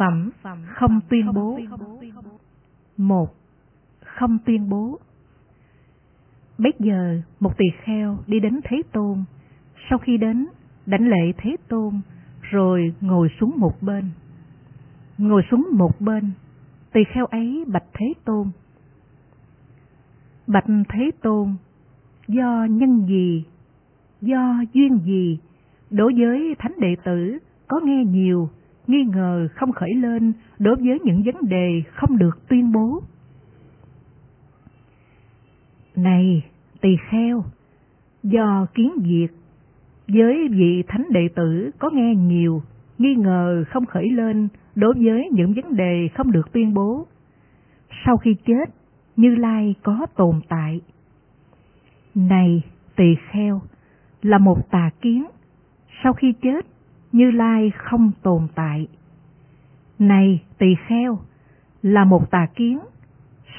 phẩm không tuyên bố một không tuyên bố bấy giờ một tỳ kheo đi đến Thế Tôn, sau khi đến đảnh lễ Thế Tôn rồi ngồi xuống một bên. Ngồi xuống một bên, tỳ kheo ấy bạch Thế Tôn. Bạch Thế Tôn, do nhân gì, do duyên gì, đối với thánh đệ tử có nghe nhiều, nghi ngờ không khởi lên đối với những vấn đề không được tuyên bố. Này, tỳ kheo, do kiến diệt, với vị thánh đệ tử có nghe nhiều, nghi ngờ không khởi lên đối với những vấn đề không được tuyên bố. Sau khi chết, Như Lai có tồn tại. Này, tỳ kheo, là một tà kiến, sau khi chết, như Lai không tồn tại. Này, tỳ kheo, là một tà kiến,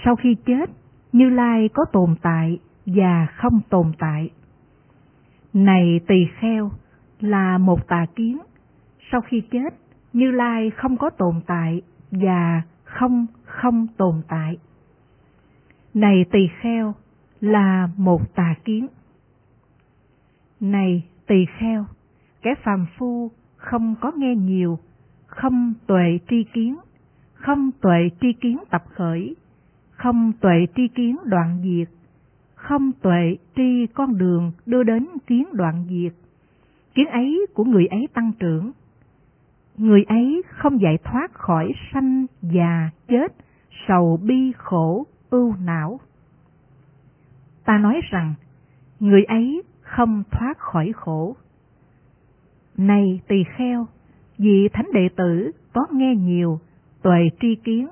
sau khi chết, Như Lai có tồn tại và không tồn tại. Này tỳ kheo, là một tà kiến, sau khi chết, Như Lai không có tồn tại và không không tồn tại. Này tỳ kheo, là một tà kiến. Này tỳ kheo, kẻ phàm phu không có nghe nhiều, không tuệ tri kiến, không tuệ tri kiến tập khởi, không tuệ tri kiến đoạn diệt, không tuệ tri con đường đưa đến kiến đoạn diệt. Kiến ấy của người ấy tăng trưởng. Người ấy không giải thoát khỏi sanh, già, chết, sầu bi khổ, ưu não. Ta nói rằng, người ấy không thoát khỏi khổ. Này tỳ kheo, vị thánh đệ tử có nghe nhiều, tuệ tri kiến,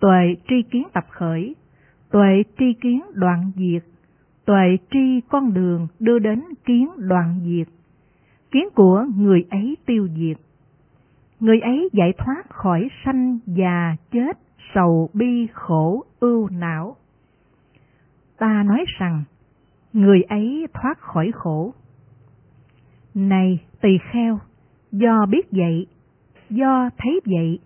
tuệ tri kiến tập khởi, tuệ tri kiến đoạn diệt, tuệ tri con đường đưa đến kiến đoạn diệt. Kiến của người ấy tiêu diệt. Người ấy giải thoát khỏi sanh già chết, sầu bi khổ ưu não. Ta nói rằng, người ấy thoát khỏi khổ. Này tỳ kheo, do biết vậy, do thấy vậy,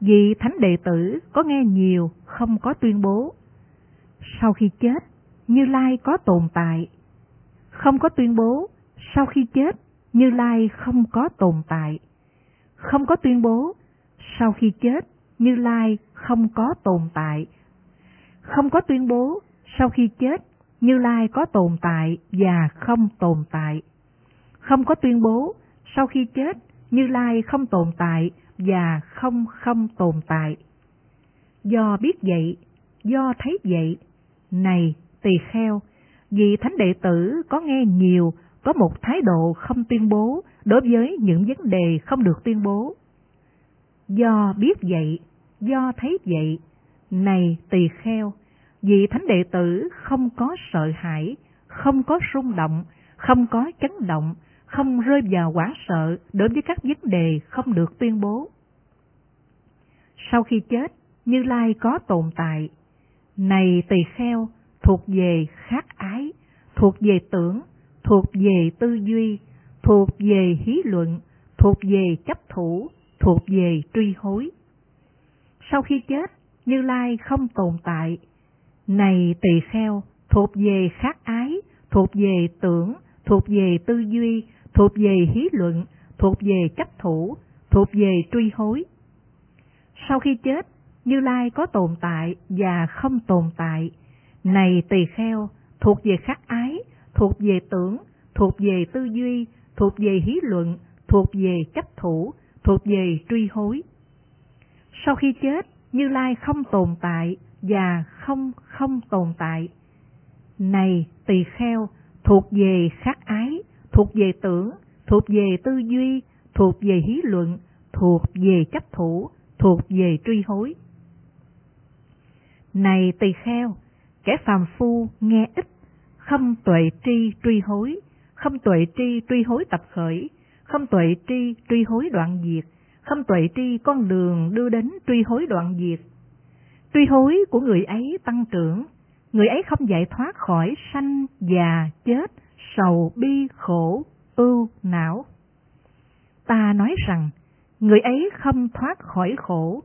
vì thánh đệ tử có nghe nhiều không có tuyên bố. Sau khi chết, như Lai có tồn tại. Không có tuyên bố, sau khi chết, Như Lai không có tồn tại. Không có tuyên bố, sau khi chết, Như Lai không có tồn tại. Không có tuyên bố, sau khi chết, Như Lai có tồn tại và không tồn tại. Không có tuyên bố, sau khi chết, Như Lai không tồn tại và không không tồn tại. Do biết vậy, do thấy vậy, này tỳ kheo, vì thánh đệ tử có nghe nhiều, có một thái độ không tuyên bố đối với những vấn đề không được tuyên bố. Do biết vậy, do thấy vậy, này tỳ kheo, vì thánh đệ tử không có sợ hãi, không có rung động, không có chấn động, không rơi vào quả sợ đối với các vấn đề không được tuyên bố. Sau khi chết, Như Lai có tồn tại. Này tỳ kheo, thuộc về khát ái, thuộc về tưởng, thuộc về tư duy, thuộc về hí luận, thuộc về chấp thủ, thuộc về truy hối. Sau khi chết, Như Lai không tồn tại. Này tỳ kheo, thuộc về khát ái, thuộc về tưởng, thuộc về tư duy, thuộc về hí luận, thuộc về chấp thủ, thuộc về truy hối. Sau khi chết, Như Lai có tồn tại và không tồn tại, này tỳ kheo, thuộc về khắc ái, thuộc về tưởng, thuộc về tư duy, thuộc về hí luận, thuộc về chấp thủ, thuộc về truy hối. Sau khi chết, Như Lai không tồn tại và không không tồn tại. Này tỳ kheo, thuộc về khắc thuộc về tưởng, thuộc về tư duy, thuộc về hí luận, thuộc về chấp thủ, thuộc về truy hối. Này tỳ kheo, Kẻ phàm phu nghe ít, không tuệ tri truy hối, không tuệ tri truy hối tập khởi, không tuệ tri truy hối đoạn diệt, không tuệ tri con đường đưa đến truy hối đoạn diệt. Truy hối của người ấy tăng trưởng, người ấy không giải thoát khỏi sanh, già, chết, sầu, bi, khổ, ưu, não. Ta nói rằng, người ấy không thoát khỏi khổ.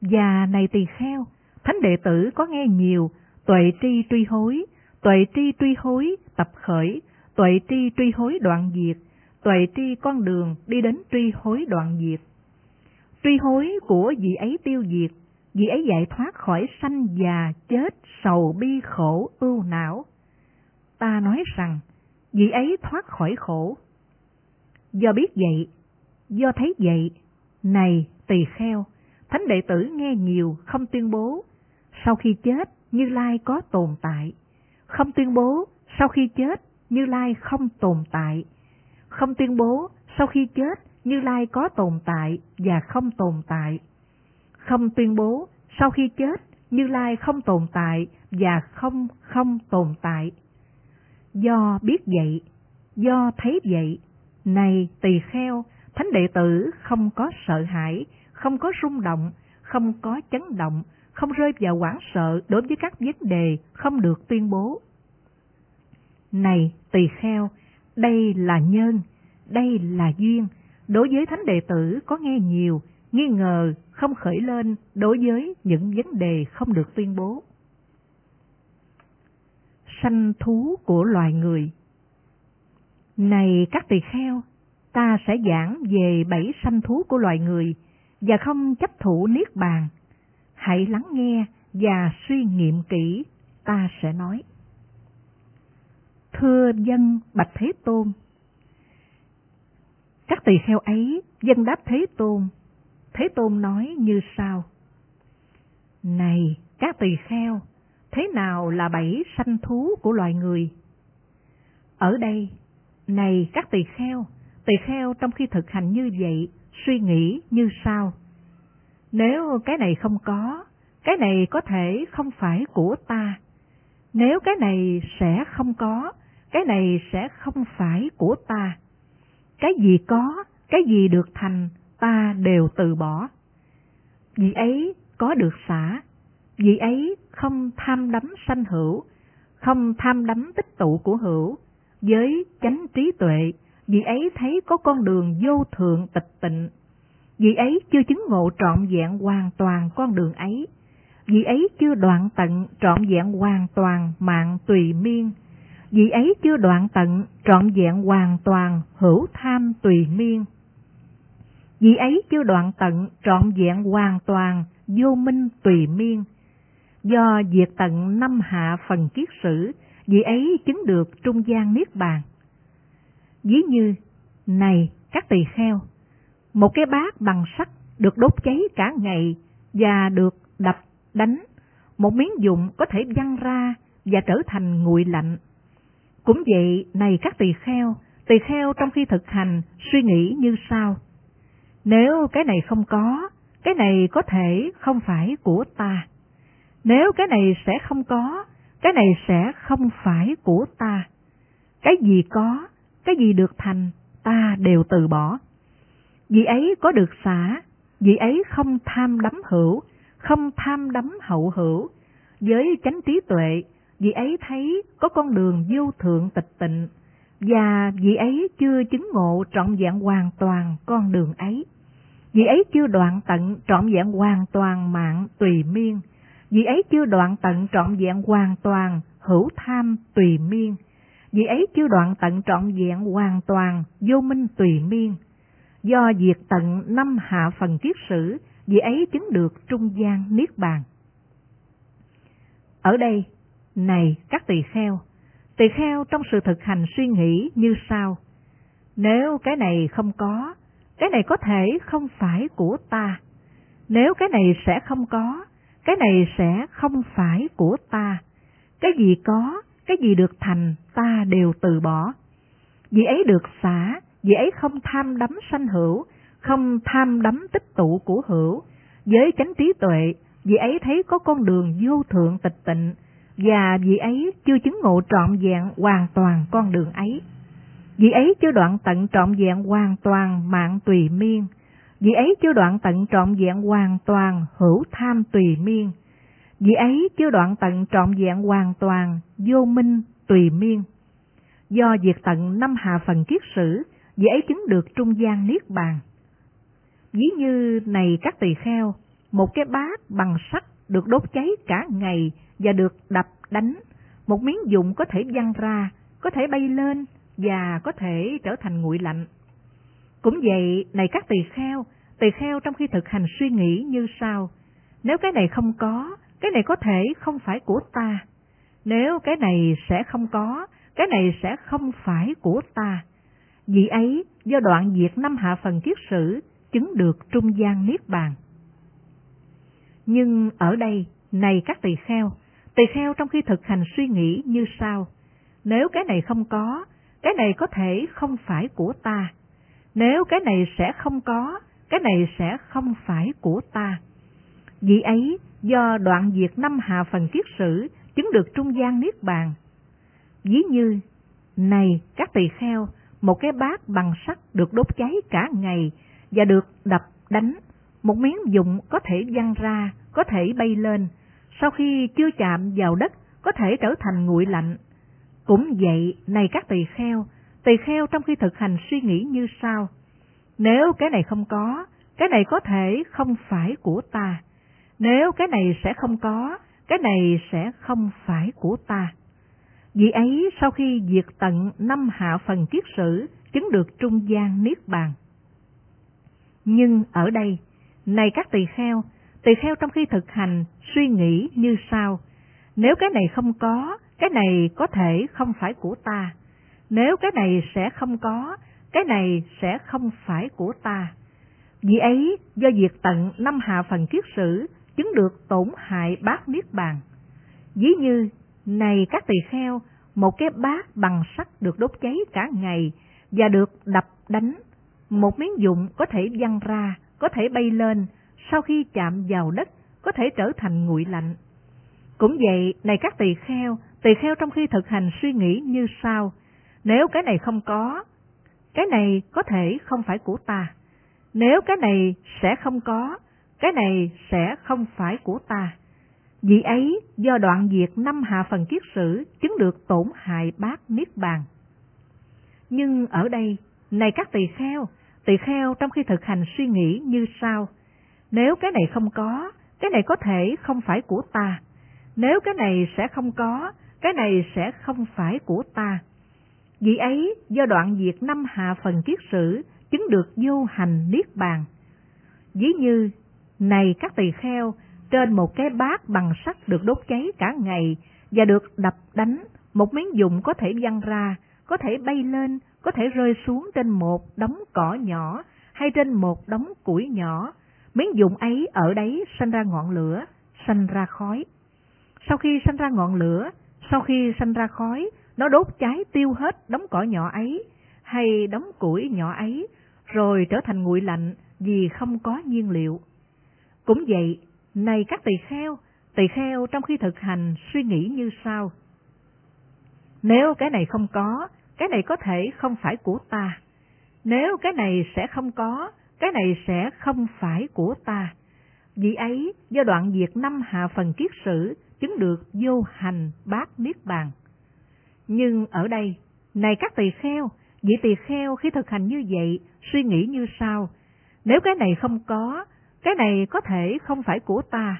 Và này tỳ kheo, thánh đệ tử có nghe nhiều, tuệ tri truy hối, tuệ tri truy hối tập khởi, tuệ tri truy hối đoạn diệt, tuệ tri con đường đi đến truy hối đoạn diệt. Truy hối của vị ấy tiêu diệt, vị ấy giải thoát khỏi sanh già chết sầu bi khổ ưu não. Ta nói rằng, vị ấy thoát khỏi khổ. Do biết vậy, do thấy vậy, này tỳ kheo, thánh đệ tử nghe nhiều không tuyên bố, sau khi chết Như Lai có tồn tại, không tuyên bố sau khi chết Như Lai không tồn tại, không tuyên bố sau khi chết Như Lai có tồn tại và không tồn tại, không tuyên bố sau khi chết Như Lai không tồn tại và không không tồn tại. Do biết vậy, do thấy vậy, này tỳ kheo, thánh đệ tử không có sợ hãi, không có rung động, không có chấn động, không rơi vào hoảng sợ đối với các vấn đề không được tuyên bố. Này tỳ kheo, đây là nhân, đây là duyên, đối với thánh đệ tử có nghe nhiều, nghi ngờ không khởi lên đối với những vấn đề không được tuyên bố. Sanh thú của loài người Này các tỳ kheo, ta sẽ giảng về bảy sanh thú của loài người và không chấp thủ niết bàn. Hãy lắng nghe và suy nghiệm kỹ, ta sẽ nói. Thưa dân Bạch Thế Tôn, các tỳ kheo ấy dân đáp Thế Tôn, Thế Tôn nói như sau. Này các tỳ kheo, thế nào là bảy sanh thú của loài người? Ở đây, này các tỳ kheo, tỳ kheo trong khi thực hành như vậy, suy nghĩ như sau. Nếu cái này không có, cái này có thể không phải của ta. Nếu cái này sẽ không có, cái này sẽ không phải của ta. Cái gì có, cái gì được thành, ta đều từ bỏ. Vì ấy có được xả, vì ấy không tham đắm sanh hữu, không tham đắm tích tụ của hữu, với chánh trí tuệ, vị ấy thấy có con đường vô thượng tịch tịnh. vị ấy chưa chứng ngộ trọn vẹn hoàn toàn con đường ấy. vị ấy chưa đoạn tận trọn vẹn hoàn toàn mạng tùy miên. vị ấy chưa đoạn tận trọn vẹn hoàn toàn hữu tham tùy miên. vị ấy chưa đoạn tận trọn vẹn hoàn toàn vô minh tùy miên. Do diệt tận năm hạ phần kiết sử, vì ấy chứng được trung gian niết bàn. Ví như, này các tỳ kheo, một cái bát bằng sắt được đốt cháy cả ngày và được đập, đánh, một miếng dụng có thể văng ra và trở thành nguội lạnh. Cũng vậy, này các tỳ kheo, tỳ kheo trong khi thực hành suy nghĩ như sau. Nếu cái này không có, cái này có thể không phải của ta. Nếu cái này sẽ không có, cái này sẽ không phải của ta. Cái gì có, cái gì được thành, ta đều từ bỏ. vị ấy có được xả, vị ấy không tham đắm hữu, không tham đắm hậu hữu, với chánh trí tuệ, vị ấy thấy có con đường vô thượng tịch tịnh, và vị ấy chưa chứng ngộ trọn vẹn hoàn toàn con đường ấy. vị ấy chưa đoạn tận trọn vẹn hoàn toàn mạng tùy miên, vì ấy chưa đoạn tận trọn vẹn hoàn toàn hữu tham tùy miên, vì ấy chưa đoạn tận trọn vẹn hoàn toàn vô minh tùy miên. Do diệt tận năm hạ phần kiết sử, vì ấy chứng được trung gian niết bàn. Ở đây, này các tỳ kheo, tỳ kheo trong sự thực hành suy nghĩ như sau. Nếu cái này không có, cái này có thể không phải của ta. Nếu cái này sẽ không có, cái này sẽ không phải của ta. Cái gì có, cái gì được thành, ta đều từ bỏ. Vì ấy được xả, vì ấy không tham đắm sanh hữu, không tham đắm tích tụ của hữu. Với chánh trí tuệ, vì ấy thấy có con đường vô thượng tịch tịnh, và vì ấy chưa chứng ngộ trọn vẹn hoàn toàn con đường ấy. Vì ấy chưa đoạn tận trọn vẹn hoàn toàn mạng tùy miên, vì ấy chưa đoạn tận trọn vẹn hoàn toàn hữu tham tùy miên, vì ấy chưa đoạn tận trọn vẹn hoàn toàn vô minh tùy miên. Do diệt tận năm hạ phần kiết sử, vì ấy chứng được trung gian niết bàn. Ví như này các tỳ kheo, một cái bát bằng sắt được đốt cháy cả ngày và được đập đánh, một miếng dụng có thể văng ra, có thể bay lên và có thể trở thành nguội lạnh. Cũng vậy, này các tỳ kheo, tỳ kheo trong khi thực hành suy nghĩ như sau, nếu cái này không có, cái này có thể không phải của ta. Nếu cái này sẽ không có, cái này sẽ không phải của ta. Vì ấy, do đoạn diệt năm hạ phần kiết sử, chứng được trung gian niết bàn. Nhưng ở đây, này các tỳ kheo, tỳ kheo trong khi thực hành suy nghĩ như sau, nếu cái này không có, cái này có thể không phải của ta. Nếu cái này sẽ không có, cái này sẽ không phải của ta. Vì ấy, do đoạn diệt năm hạ phần kiết sử, chứng được trung gian niết bàn. Ví như, này các tỳ kheo, một cái bát bằng sắt được đốt cháy cả ngày và được đập đánh, một miếng dụng có thể văng ra, có thể bay lên, sau khi chưa chạm vào đất có thể trở thành nguội lạnh. Cũng vậy, này các tỳ kheo, tỳ kheo trong khi thực hành suy nghĩ như sau. Nếu cái này không có, cái này có thể không phải của ta. Nếu cái này sẽ không có, cái này sẽ không phải của ta. Vì ấy sau khi diệt tận năm hạ phần kiết sử, chứng được trung gian niết bàn. Nhưng ở đây, này các tỳ kheo, tỳ kheo trong khi thực hành suy nghĩ như sau: nếu cái này không có, cái này có thể không phải của ta. Nếu cái này sẽ không có, cái này sẽ không phải của ta. Vì ấy, do diệt tận năm hạ phần kiết sử, chứng được tổn hại bát niết bàn. Ví như, này các tỳ kheo, một cái bát bằng sắt được đốt cháy cả ngày và được đập đánh, một miếng dụng có thể văng ra, có thể bay lên, sau khi chạm vào đất có thể trở thành nguội lạnh. Cũng vậy, này các tỳ kheo, tỳ kheo trong khi thực hành suy nghĩ như sau, nếu cái này không có, cái này có thể không phải của ta. Nếu cái này sẽ không có, cái này sẽ không phải của ta. Vì ấy, do đoạn diệt năm hạ phần kiết sử, chứng được tổn hại bát niết bàn. Nhưng ở đây, này các tỳ kheo, tỳ kheo trong khi thực hành suy nghĩ như sau, nếu cái này không có, cái này có thể không phải của ta. Nếu cái này sẽ không có, cái này sẽ không phải của ta. Vì ấy, do đoạn diệt năm hạ phần kiết sử, chứng được vô hành niết bàn. Ví như, này các tỳ kheo, trên một cái bát bằng sắt được đốt cháy cả ngày và được đập đánh, một miếng dụng có thể văng ra, có thể bay lên, có thể rơi xuống trên một đống cỏ nhỏ hay trên một đống củi nhỏ. Miếng dụng ấy ở đấy sanh ra ngọn lửa, sanh ra khói. Sau khi sanh ra ngọn lửa, sau khi sanh ra khói, nó đốt cháy tiêu hết đống cỏ nhỏ ấy hay đống củi nhỏ ấy, rồi trở thành nguội lạnh vì không có nhiên liệu. Cũng vậy, này các tỳ kheo, tỳ kheo trong khi thực hành suy nghĩ như sau. Nếu cái này không có, cái này có thể không phải của ta. Nếu cái này sẽ không có, cái này sẽ không phải của ta. Vì ấy, do đoạn diệt năm hạ phần kiết sử, chứng được vô hành bát niết bàn. Nhưng ở đây, này các tỳ kheo, vị tỳ kheo khi thực hành như vậy, suy nghĩ như sau, nếu cái này không có, cái này có thể không phải của ta,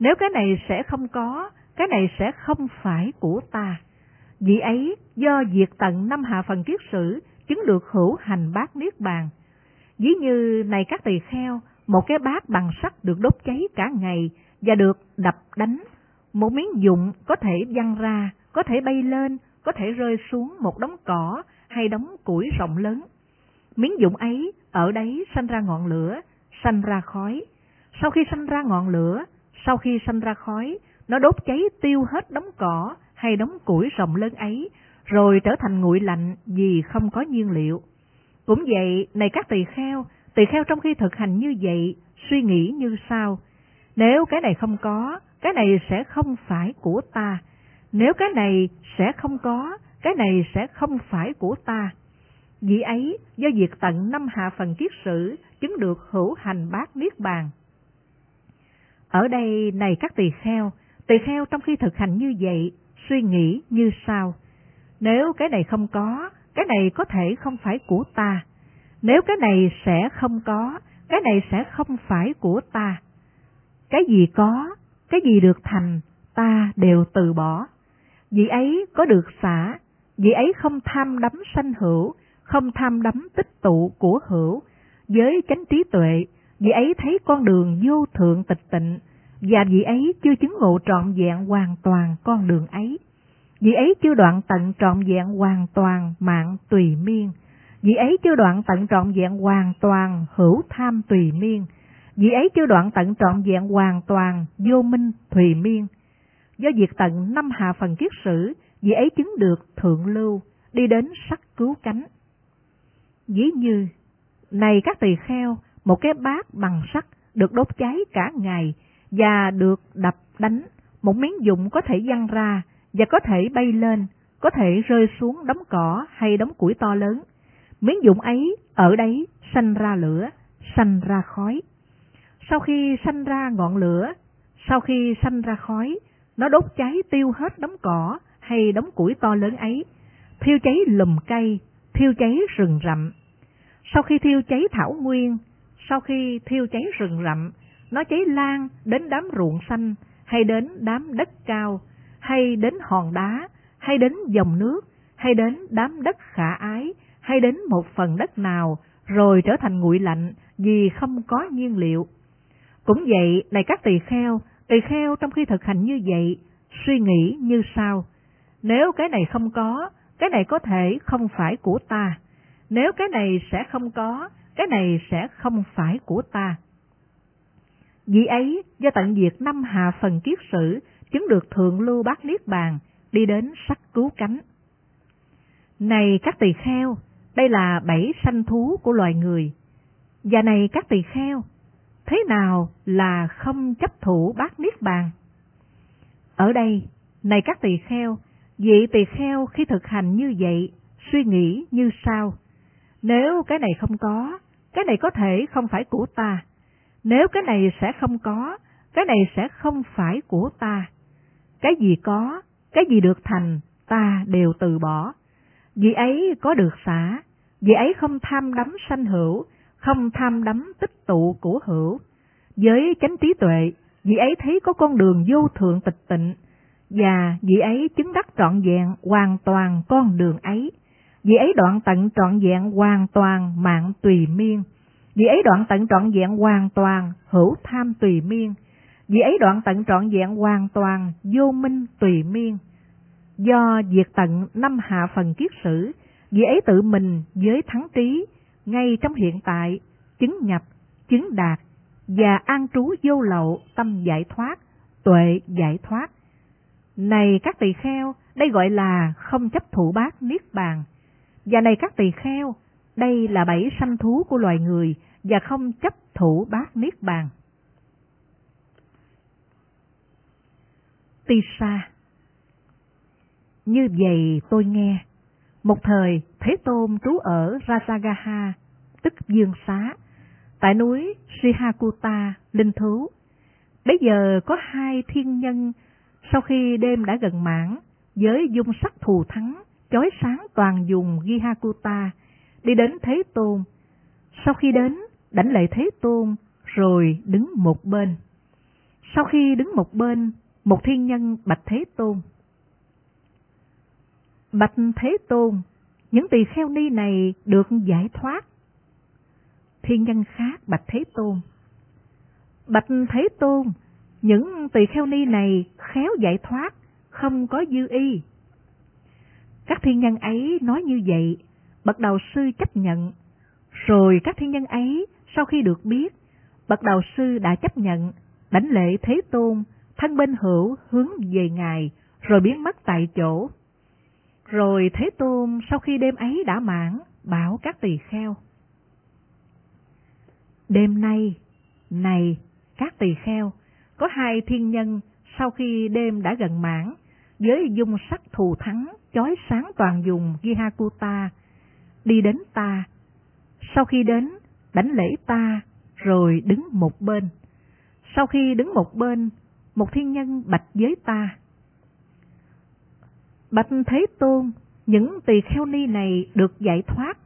nếu cái này sẽ không có, cái này sẽ không phải của ta. vị ấy, do diệt tận năm hạ phần kiết sử, chứng được hữu hành bát niết bàn. Ví như này các tỳ kheo, một cái bát bằng sắt được đốt cháy cả ngày và được đập đánh. Một miếng dụng có thể văng ra, có thể bay lên, có thể rơi xuống một đống cỏ hay đống củi rộng lớn. Miếng dụng ấy ở đấy sanh ra ngọn lửa, sanh ra khói. Sau khi sanh ra ngọn lửa, sau khi sanh ra khói, nó đốt cháy tiêu hết đống cỏ hay đống củi rộng lớn ấy, rồi trở thành nguội lạnh vì không có nhiên liệu. Cũng vậy, này các tỳ kheo, tỳ kheo trong khi thực hành như vậy, suy nghĩ như sau. Nếu cái này không có, cái này sẽ không phải của ta. Nếu cái này sẽ không có, cái này sẽ không phải của ta. Vì ấy, do diệt tận năm hạ phần kiết sử, chứng được hữu hành bát niết bàn. Ở đây này các tỳ kheo, tỳ kheo trong khi thực hành như vậy, suy nghĩ như sau. Nếu cái này không có, cái này có thể không phải của ta. Nếu cái này sẽ không có, cái này sẽ không phải của ta. Cái gì có, cái gì được thành, ta đều từ bỏ. Vị ấy có được xả, vị ấy không tham đắm sanh hữu, không tham đắm tích tụ của hữu. Với chánh trí tuệ, vị ấy thấy con đường vô thượng tịch tịnh, và vị ấy chưa chứng ngộ trọn vẹn hoàn toàn con đường ấy. Vị ấy chưa đoạn tận trọn vẹn hoàn toàn mạng tùy miên. Vị ấy chưa đoạn tận trọn vẹn hoàn toàn hữu tham tùy miên. Vị ấy chưa đoạn tận trọn vẹn hoàn toàn vô minh tùy miên. Do việc tận năm hạ phần kiết sử, vị ấy chứng được thượng lưu, đi đến sắc cứu cánh. dĩ như, này các tỳ kheo, một cái bát bằng sắt được đốt cháy cả ngày và được đập đánh, một miếng dụng có thể văng ra và có thể bay lên, có thể rơi xuống đống cỏ hay đống củi to lớn. Miếng dụng ấy ở đấy sanh ra lửa, sanh ra khói. Sau khi sanh ra ngọn lửa, sau khi sanh ra khói, nó đốt cháy tiêu hết đống cỏ hay đống củi to lớn ấy, thiêu cháy lùm cây, thiêu cháy rừng rậm. Sau khi thiêu cháy thảo nguyên, sau khi thiêu cháy rừng rậm, nó cháy lan đến đám ruộng xanh, hay đến đám đất cao, hay đến hòn đá, hay đến dòng nước, hay đến đám đất khả ái, hay đến một phần đất nào, rồi trở thành nguội lạnh vì không có nhiên liệu. Cũng vậy, này các tỳ kheo, tỳ kheo trong khi thực hành như vậy, suy nghĩ như sau. Nếu cái này không có, cái này có thể không phải của ta. Nếu cái này sẽ không có, cái này sẽ không phải của ta. Vì ấy, do tận diệt năm hạ phần kiết sử, chứng được thượng lưu bát niết bàn, đi đến sắc cứu cánh. Này các tỳ kheo, đây là bảy sanh thú của loài người. Và này các tỳ kheo, thế nào là không chấp thủ bát niết bàn? Ở đây, này các tỳ kheo, vị tỳ kheo khi thực hành như vậy, suy nghĩ như sau. Nếu cái này không có, cái này có thể không phải của ta. Nếu cái này sẽ không có, cái này sẽ không phải của ta. Cái gì có, cái gì được thành, ta đều từ bỏ. Vì ấy có được xả, vì ấy không tham đắm sanh hữu, không tham đắm tích tụ của hữu. Với chánh trí tuệ, vị ấy thấy có con đường vô thượng tịch tịnh, và vị ấy chứng đắc trọn vẹn hoàn toàn con đường ấy. Vị ấy đoạn tận trọn vẹn hoàn toàn mạng tùy miên. Vị ấy đoạn tận trọn vẹn hoàn toàn hữu tham tùy miên. Vị ấy đoạn tận trọn vẹn hoàn toàn vô minh tùy miên. Do diệt tận năm hạ phần kiết sử, vị ấy tự mình với thắng trí, ngay trong hiện tại, chứng nhập, chứng đạt, và an trú vô lậu tâm giải thoát, tuệ giải thoát. Này các tỳ kheo, đây gọi là không chấp thủ bát niết bàn. Và này các tỳ kheo, đây là bảy sanh thú của loài người và không chấp thủ bát niết bàn. Tỳ sa Như vậy tôi nghe, một thời Thế Tôn trú ở Rajagaha, tức Dương Xá, tại núi Srihakuta, Linh Thú. Bây giờ có hai thiên nhân sau khi đêm đã gần mãn, với dung sắc thù thắng, chói sáng toàn dùng Gihakuta, đi đến Thế Tôn. Sau khi đến, đảnh lễ Thế Tôn, rồi đứng một bên. Sau khi đứng một bên, một thiên nhân bạch Thế Tôn. Bạch Thế Tôn, những tỳ kheo ni này được giải thoát. Thiên nhân khác bạch Thế Tôn. Bạch Thế Tôn, những tỳ kheo ni này khéo giải thoát, không có dư y. Các thiên nhân ấy nói như vậy, bậc đầu sư chấp nhận. Rồi các thiên nhân ấy, sau khi được biết, bậc đầu sư đã chấp nhận, đảnh lễ Thế Tôn, thân bên hữu hướng về Ngài, rồi biến mất tại chỗ. Rồi Thế Tôn sau khi đêm ấy đã mãn, bảo các tỳ kheo. Đêm nay, này, các tỳ kheo, có hai thiên nhân sau khi đêm đã gần mãn, với dung sắc thù thắng, chói sáng toàn dùng Gihakuta, đi đến ta. Sau khi đến, đánh lễ ta, rồi đứng một bên. Sau khi đứng một bên, một thiên nhân bạch với ta. Bạch Thế Tôn, những tỳ kheo ni này được giải thoát.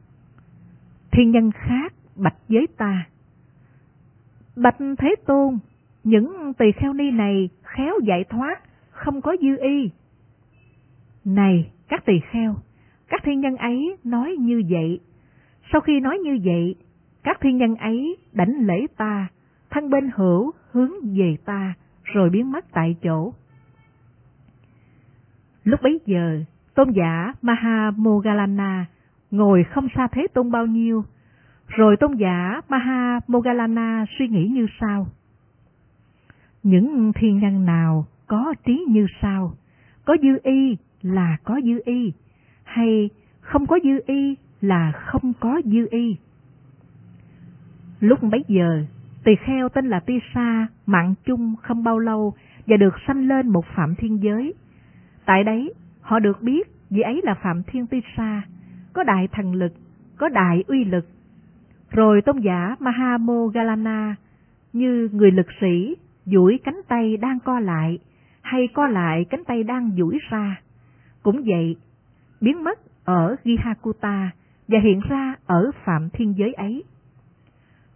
Thiên nhân khác bạch với ta. Bạch Thế Tôn, những tỳ kheo ni này khéo giải thoát, không có dư y. Này, các tỳ kheo, các thiên nhân ấy nói như vậy. Sau khi nói như vậy, các thiên nhân ấy đảnh lễ ta, thân bên hữu hướng về ta, rồi biến mất tại chỗ. Lúc bấy giờ, tôn giả Mahamogalana ngồi không xa Thế Tôn bao nhiêu, rồi tôn giả Mahamogalana suy nghĩ như sau. Những thiên nhân nào có trí như sau, có dư y là có dư y, hay không có dư y là không có dư y. Lúc bấy giờ, tỳ kheo tên là Tisa mạng chung không bao lâu và được sanh lên một phạm thiên giới. Tại đấy, họ được biết vị ấy là Phạm Thiên Tisa, có đại thần lực, có đại uy lực. Rồi tôn giả Mahamogalana như người lực sĩ duỗi cánh tay đang co lại hay co lại cánh tay đang duỗi ra. Cũng vậy, biến mất ở Gihakuta và hiện ra ở Phạm Thiên Giới ấy.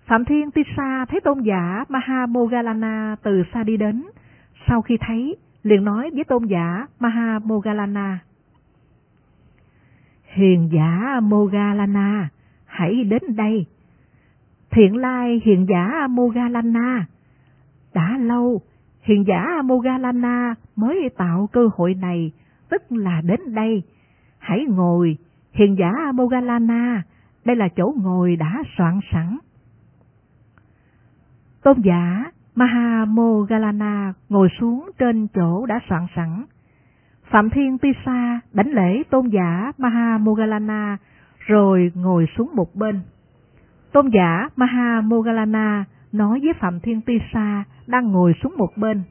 Phạm Thiên Tisa thấy tôn giả Mahamogalana từ xa đi đến, sau khi thấy, liền nói với tôn giả Mahamogalana. Hiền giả Mogalana, hãy đến đây. Thiện lai hiền giả Mogalana. Đã lâu, hiền giả Mogalana mới tạo cơ hội này, tức là đến đây. Hãy ngồi, hiền giả Mogalana, đây là chỗ ngồi đã soạn sẵn. Tôn giả Mahamogalana ngồi xuống trên chỗ đã soạn sẵn. Phạm Thiên Tisa đánh lễ tôn giả Mahamogalana rồi ngồi xuống một bên. Tôn giả Mahamogalana nói với Phạm Thiên Tisa đang ngồi xuống một bên.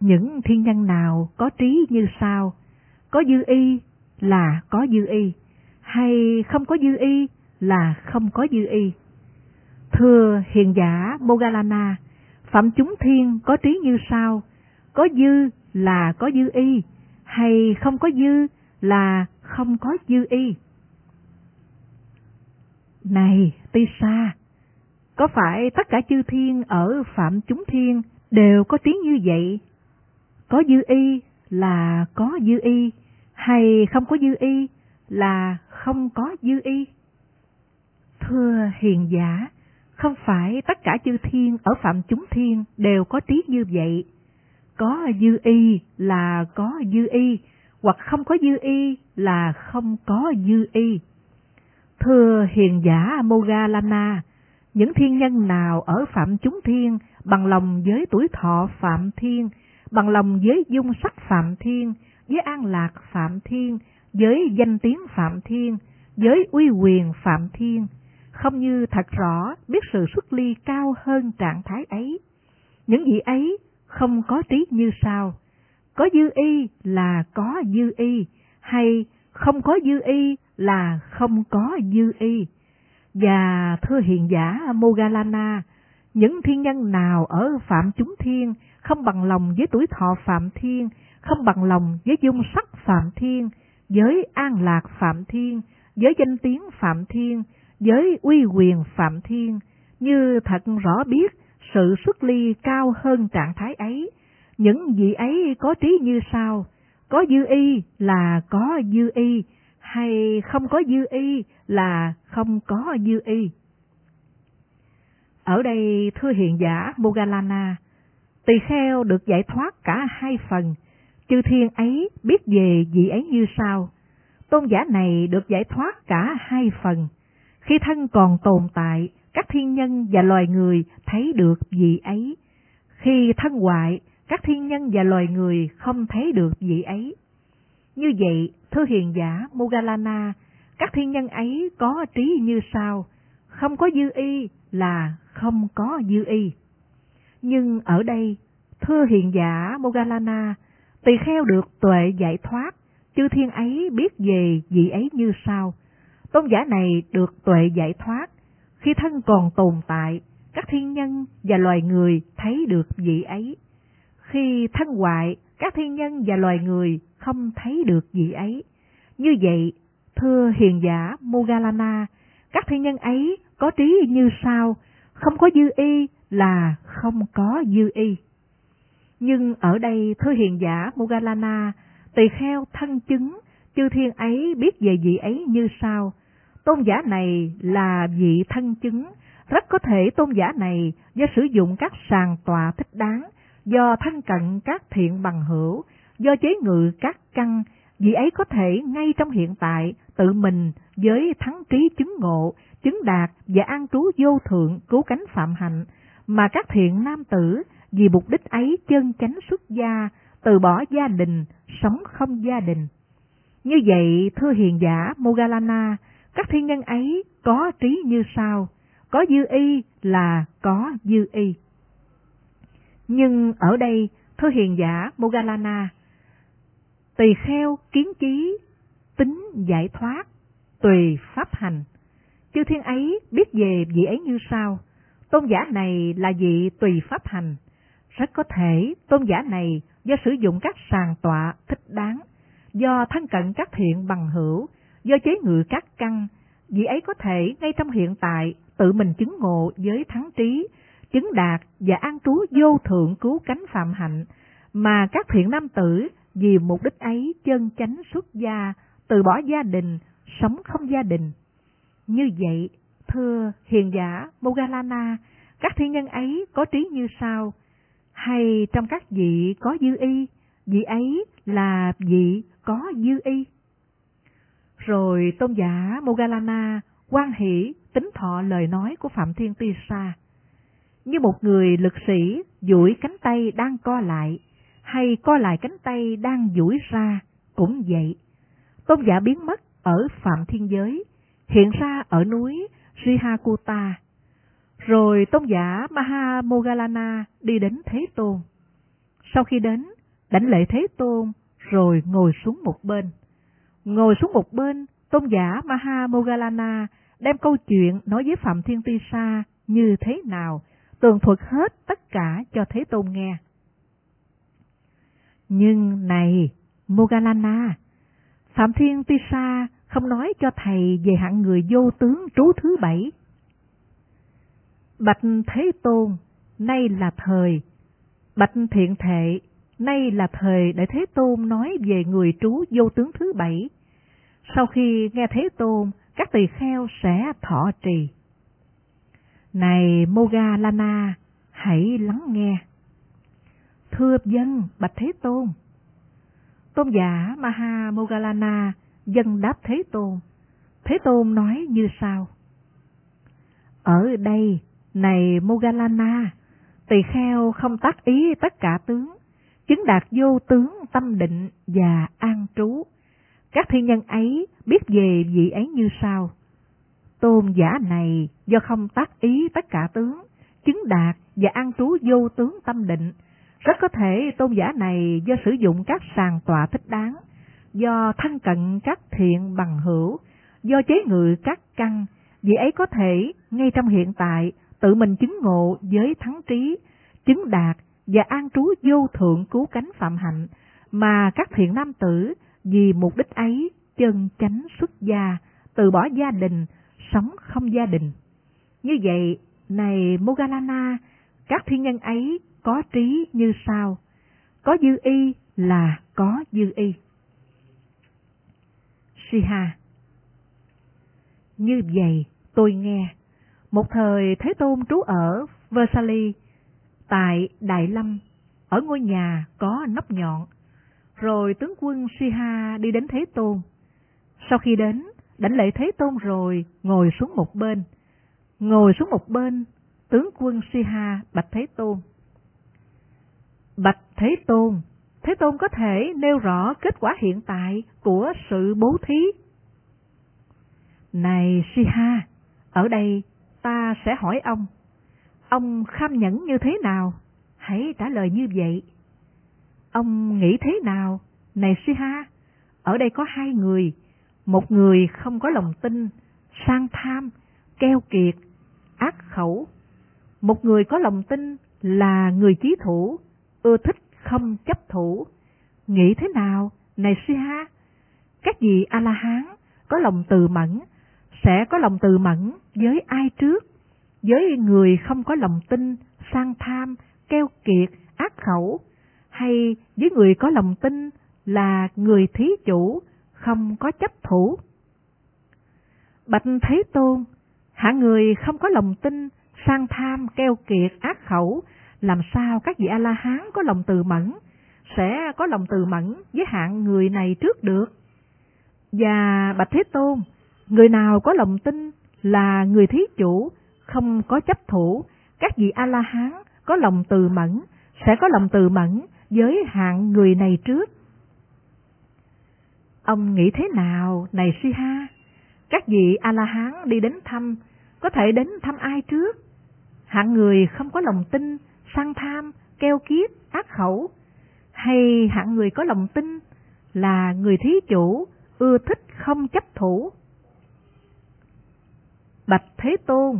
Những thiên nhân nào có trí như sao, có dư y là có dư y, hay không có dư y là không có dư y. Thưa hiền giả Mogalana, phẩm chúng thiên có trí như sau, có dư là có dư y, hay không có dư là không có dư y. Này, Tisa, có phải tất cả chư thiên ở Phạm chúng thiên đều có trí như vậy? Có dư y là có dư y, hay không có dư y là không có dư y? Thưa hiền giả, không phải tất cả chư thiên ở phạm chúng thiên đều có trí như vậy. Có dư y là có dư y, hoặc không có dư y là không có dư y. Thưa hiền giả Mogalana, những thiên nhân nào ở phạm chúng thiên bằng lòng với tuổi thọ phạm thiên, bằng lòng với dung sắc phạm thiên, với an lạc phạm thiên, với danh tiếng phạm thiên, với uy quyền phạm thiên, không như thật rõ biết sự xuất ly cao hơn trạng thái ấy. Những vị ấy không có trí như sau, có dư y là có dư y, hay không có dư y là không có dư y. Và thưa hiền giả Mogalana, những thiên nhân nào ở Phạm Chúng Thiên không bằng lòng với tuổi thọ Phạm Thiên, không bằng lòng với dung sắc Phạm Thiên, với an lạc Phạm Thiên, với danh tiếng Phạm Thiên, với uy quyền Phạm Thiên, như thật rõ biết sự xuất ly cao hơn trạng thái ấy. Những vị ấy có trí như sau, có dư y là có dư y, hay không có dư y là không có dư y. Ở đây thưa hiện giả Mogalana, tỳ kheo được giải thoát cả hai phần, chư thiên ấy biết về vị ấy như sau. Tôn giả này được giải thoát cả hai phần, khi thân còn tồn tại, các thiên nhân và loài người thấy được vị ấy. Khi thân hoại, các thiên nhân và loài người không thấy được vị ấy. Như vậy, thưa hiền giả Mogalana, các thiên nhân ấy có trí như sau, không có dư y là không có dư y. Nhưng ở đây, thưa hiền giả Mogalana, tỳ kheo được tuệ giải thoát, chư thiên ấy biết về vị ấy như sau. Tôn giả này được tuệ giải thoát, khi thân còn tồn tại, các thiên nhân và loài người thấy được vị ấy. Khi thân hoại, các thiên nhân và loài người không thấy được vị ấy. Như vậy, thưa hiền giả Mogalana, các thiên nhân ấy có trí như sau, không có dư y là không có dư y. Nhưng ở đây thưa hiền giả Mogalana, tỳ kheo thân chứng, chư thiên ấy biết về vị ấy như sau. Tôn giả này là vị thân chứng, rất có thể tôn giả này do sử dụng các sàng tòa thích đáng, do thân cận các thiện bằng hữu, do chế ngự các căn, vị ấy có thể ngay trong hiện tại tự mình với thắng trí chứng ngộ, chứng đạt và an trú vô thượng cứu cánh phạm hạnh, mà các thiện nam tử vì mục đích ấy chân chánh xuất gia, từ bỏ gia đình, sống không gia đình. Như vậy, thưa hiền giả Mogalana, các thiên nhân ấy có trí như sao, có dư y là có dư y. Nhưng ở đây, thơ hiền giả Mogalana, tỳ kheo kiến trí tính giải thoát, tùy pháp hành. Chư thiên ấy biết về vị ấy như sao, tôn giả này là vị tùy pháp hành. Rất có thể tôn giả này do sử dụng các sàng tọa thích đáng, do thân cận các thiện bằng hữu, do chế ngự các căn, vị ấy có thể ngay trong hiện tại tự mình chứng ngộ với thắng trí, chứng đạt và an trú vô thượng cứu cánh phạm hạnh, mà các thiện nam tử vì mục đích ấy chân chánh xuất gia, từ bỏ gia đình, sống không gia đình. Như vậy, thưa hiền giả Mogalana, các thiên nhân ấy có trí như sau, hay trong các vị có dư y, vị ấy là vị có dư y. Rồi tôn giả Mogalana quan hỷ tính thọ lời nói của Phạm Thiên Ti Sa. Như một người lực sĩ duỗi cánh tay đang co lại, hay co lại cánh tay đang duỗi ra, cũng vậy. Tôn giả biến mất ở Phạm Thiên Giới, hiện ra ở núi Rihakuta. Rồi tôn giả Maha Mogalana đi đến Thế Tôn. Sau khi đến, đảnh lễ Thế Tôn, rồi ngồi xuống một bên. Ngồi xuống một bên, tôn giả Maha Mogalana đem câu chuyện nói với Phạm Thiên Ti Sa như thế nào, tường thuật hết tất cả cho Thế Tôn nghe. Nhưng này, Mogalana, Phạm Thiên Ti Sa không nói cho thầy về hạng người vô tướng trú thứ bảy. Bạch Thế Tôn, nay là thời. Bạch Thiện Thệ, nay là thời để Thế Tôn nói về người trú vô tướng thứ bảy. Sau khi nghe Thế Tôn, các tỳ kheo sẽ thọ trì. Này Mogalana, hãy lắng nghe. Thưa dân Bạch Thế Tôn. Tôn giả Maha Mogalana dân đáp Thế Tôn. Thế Tôn nói như sau. Ở đây, này Mogalana, tỳ kheo không tác ý tất cả tướng, chứng đạt vô tướng tâm định và an trú. Các thiên nhân ấy biết về vị ấy như sau. Tôn giả này do không tác ý tất cả tướng, chứng đạt và an trú vô tướng tâm định, rất có thể tôn giả này do sử dụng các sàng tọa thích đáng, do thân cận các thiện bằng hữu, do chế ngự các căn, vị ấy có thể ngay trong hiện tại tự mình chứng ngộ với thắng trí, chứng đạt và an trú vô thượng cứu cánh phạm hạnh, mà các thiện nam tử vì mục đích ấy chân chánh xuất gia, từ bỏ gia đình, sống không gia đình. Như vậy, này Mogalana, các thiên nhân ấy có trí như sau, có dư y là có dư y. Siha Như vậy, tôi nghe, một thời Thế Tôn trú ở Versailles, tại Đại Lâm, ở ngôi nhà có nóc nhọn. Rồi tướng quân Siha đi đến Thế Tôn. Sau khi đến, đảnh lễ Thế Tôn rồi, ngồi xuống một bên. Ngồi xuống một bên, tướng quân Siha bạch Thế Tôn. Bạch Thế Tôn, Thế Tôn có thể nêu rõ kết quả hiện tại của sự bố thí. Này Siha, ở đây ta sẽ hỏi ông, ông kham nhẫn như thế nào? Hãy trả lời như vậy. Ông nghĩ thế nào? Này Siha, ở đây có hai người, một người không có lòng tin, sang tham, keo kiệt, ác khẩu. Một người có lòng tin là người chí thủ, ưa thích không chấp thủ. Nghĩ thế nào, này Siha? Các vị A-la-hán có lòng từ mẫn, sẽ có lòng từ mẫn với ai trước? Với người không có lòng tin, sang tham, keo kiệt, ác khẩu, hay với người có lòng tin là người thí chủ, không có chấp thủ. Bạch Thế Tôn, hạ người không có lòng tin, sang tham, keo kiệt, ác khẩu, làm sao các vị A-la-hán có lòng từ mẫn, sẽ có lòng từ mẫn với hạng người này trước được? Và Bạch Thế Tôn, người nào có lòng tin là người thí chủ, không có chấp thủ, các vị A-la-hán có lòng từ mẫn, sẽ có lòng từ mẫn với hạng người này trước. Ông nghĩ thế nào, này Si-ha? Các vị A-la-hán đi đến thăm, có thể đến thăm ai trước? Hạng người không có lòng tin, sang tham, keo kiết, ác khẩu, hay hạng người có lòng tin là người thí chủ, ưa thích không chấp thủ? Bạch Thế Tôn,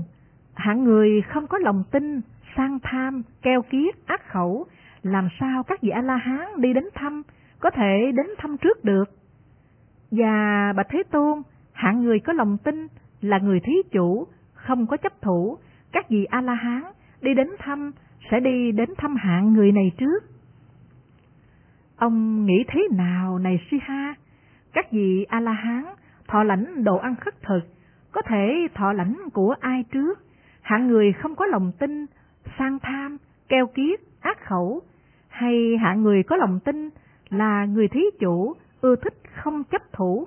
hạng người không có lòng tin, sang tham, keo kiết, ác khẩu, làm sao các vị A-la-hán đi đến thăm, có thể đến thăm trước được? Và Bạch Thế Tôn, hạng người có lòng tin là người thí chủ, không có chấp thủ, các vị A-la-hán đi đến thăm sẽ đi đến thăm hạng người này trước. Ông nghĩ thế nào này Si-ha? Các vị A-la-hán thọ lãnh đồ ăn khất thực, có thể thọ lãnh của ai trước? Hạng người không có lòng tin, sang tham, keo kiết, ác khẩu, hay hạng người có lòng tin là người thí chủ ưa thích không chấp thủ.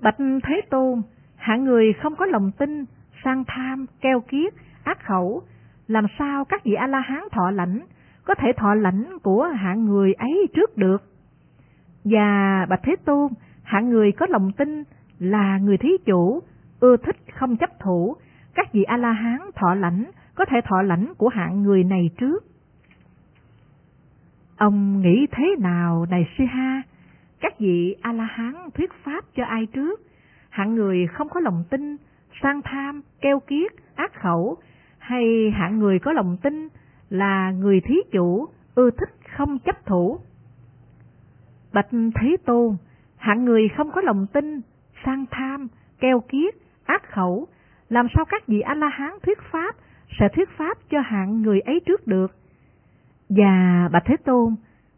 Bạch Thế Tôn, hạng người không có lòng tin, sang tham, keo kiết, ác khẩu, làm sao các vị A-la-hán thọ lãnh, có thể thọ lãnh của hạng người ấy trước được? Và Bạch Thế Tôn, hạng người có lòng tin là người thí chủ, ưa thích không chấp thủ, các vị A-la-hán thọ lãnh, có thể thọ lãnh của hạng người này trước. Ông nghĩ thế nào này siha Các vị A-la-hán thuyết pháp cho ai trước? Hạng người không có lòng tin, sang tham, keo kiết, ác khẩu, hay hạng người có lòng tin là người thí chủ, ưa thích không chấp thủ? Bạch Thế Tôn, hạng người không có lòng tin, sang tham, keo kiết, ác khẩu, làm sao các vị A-la-hán thuyết pháp sẽ thuyết pháp cho hạng người ấy trước được? Và Bạch Thế Tôn,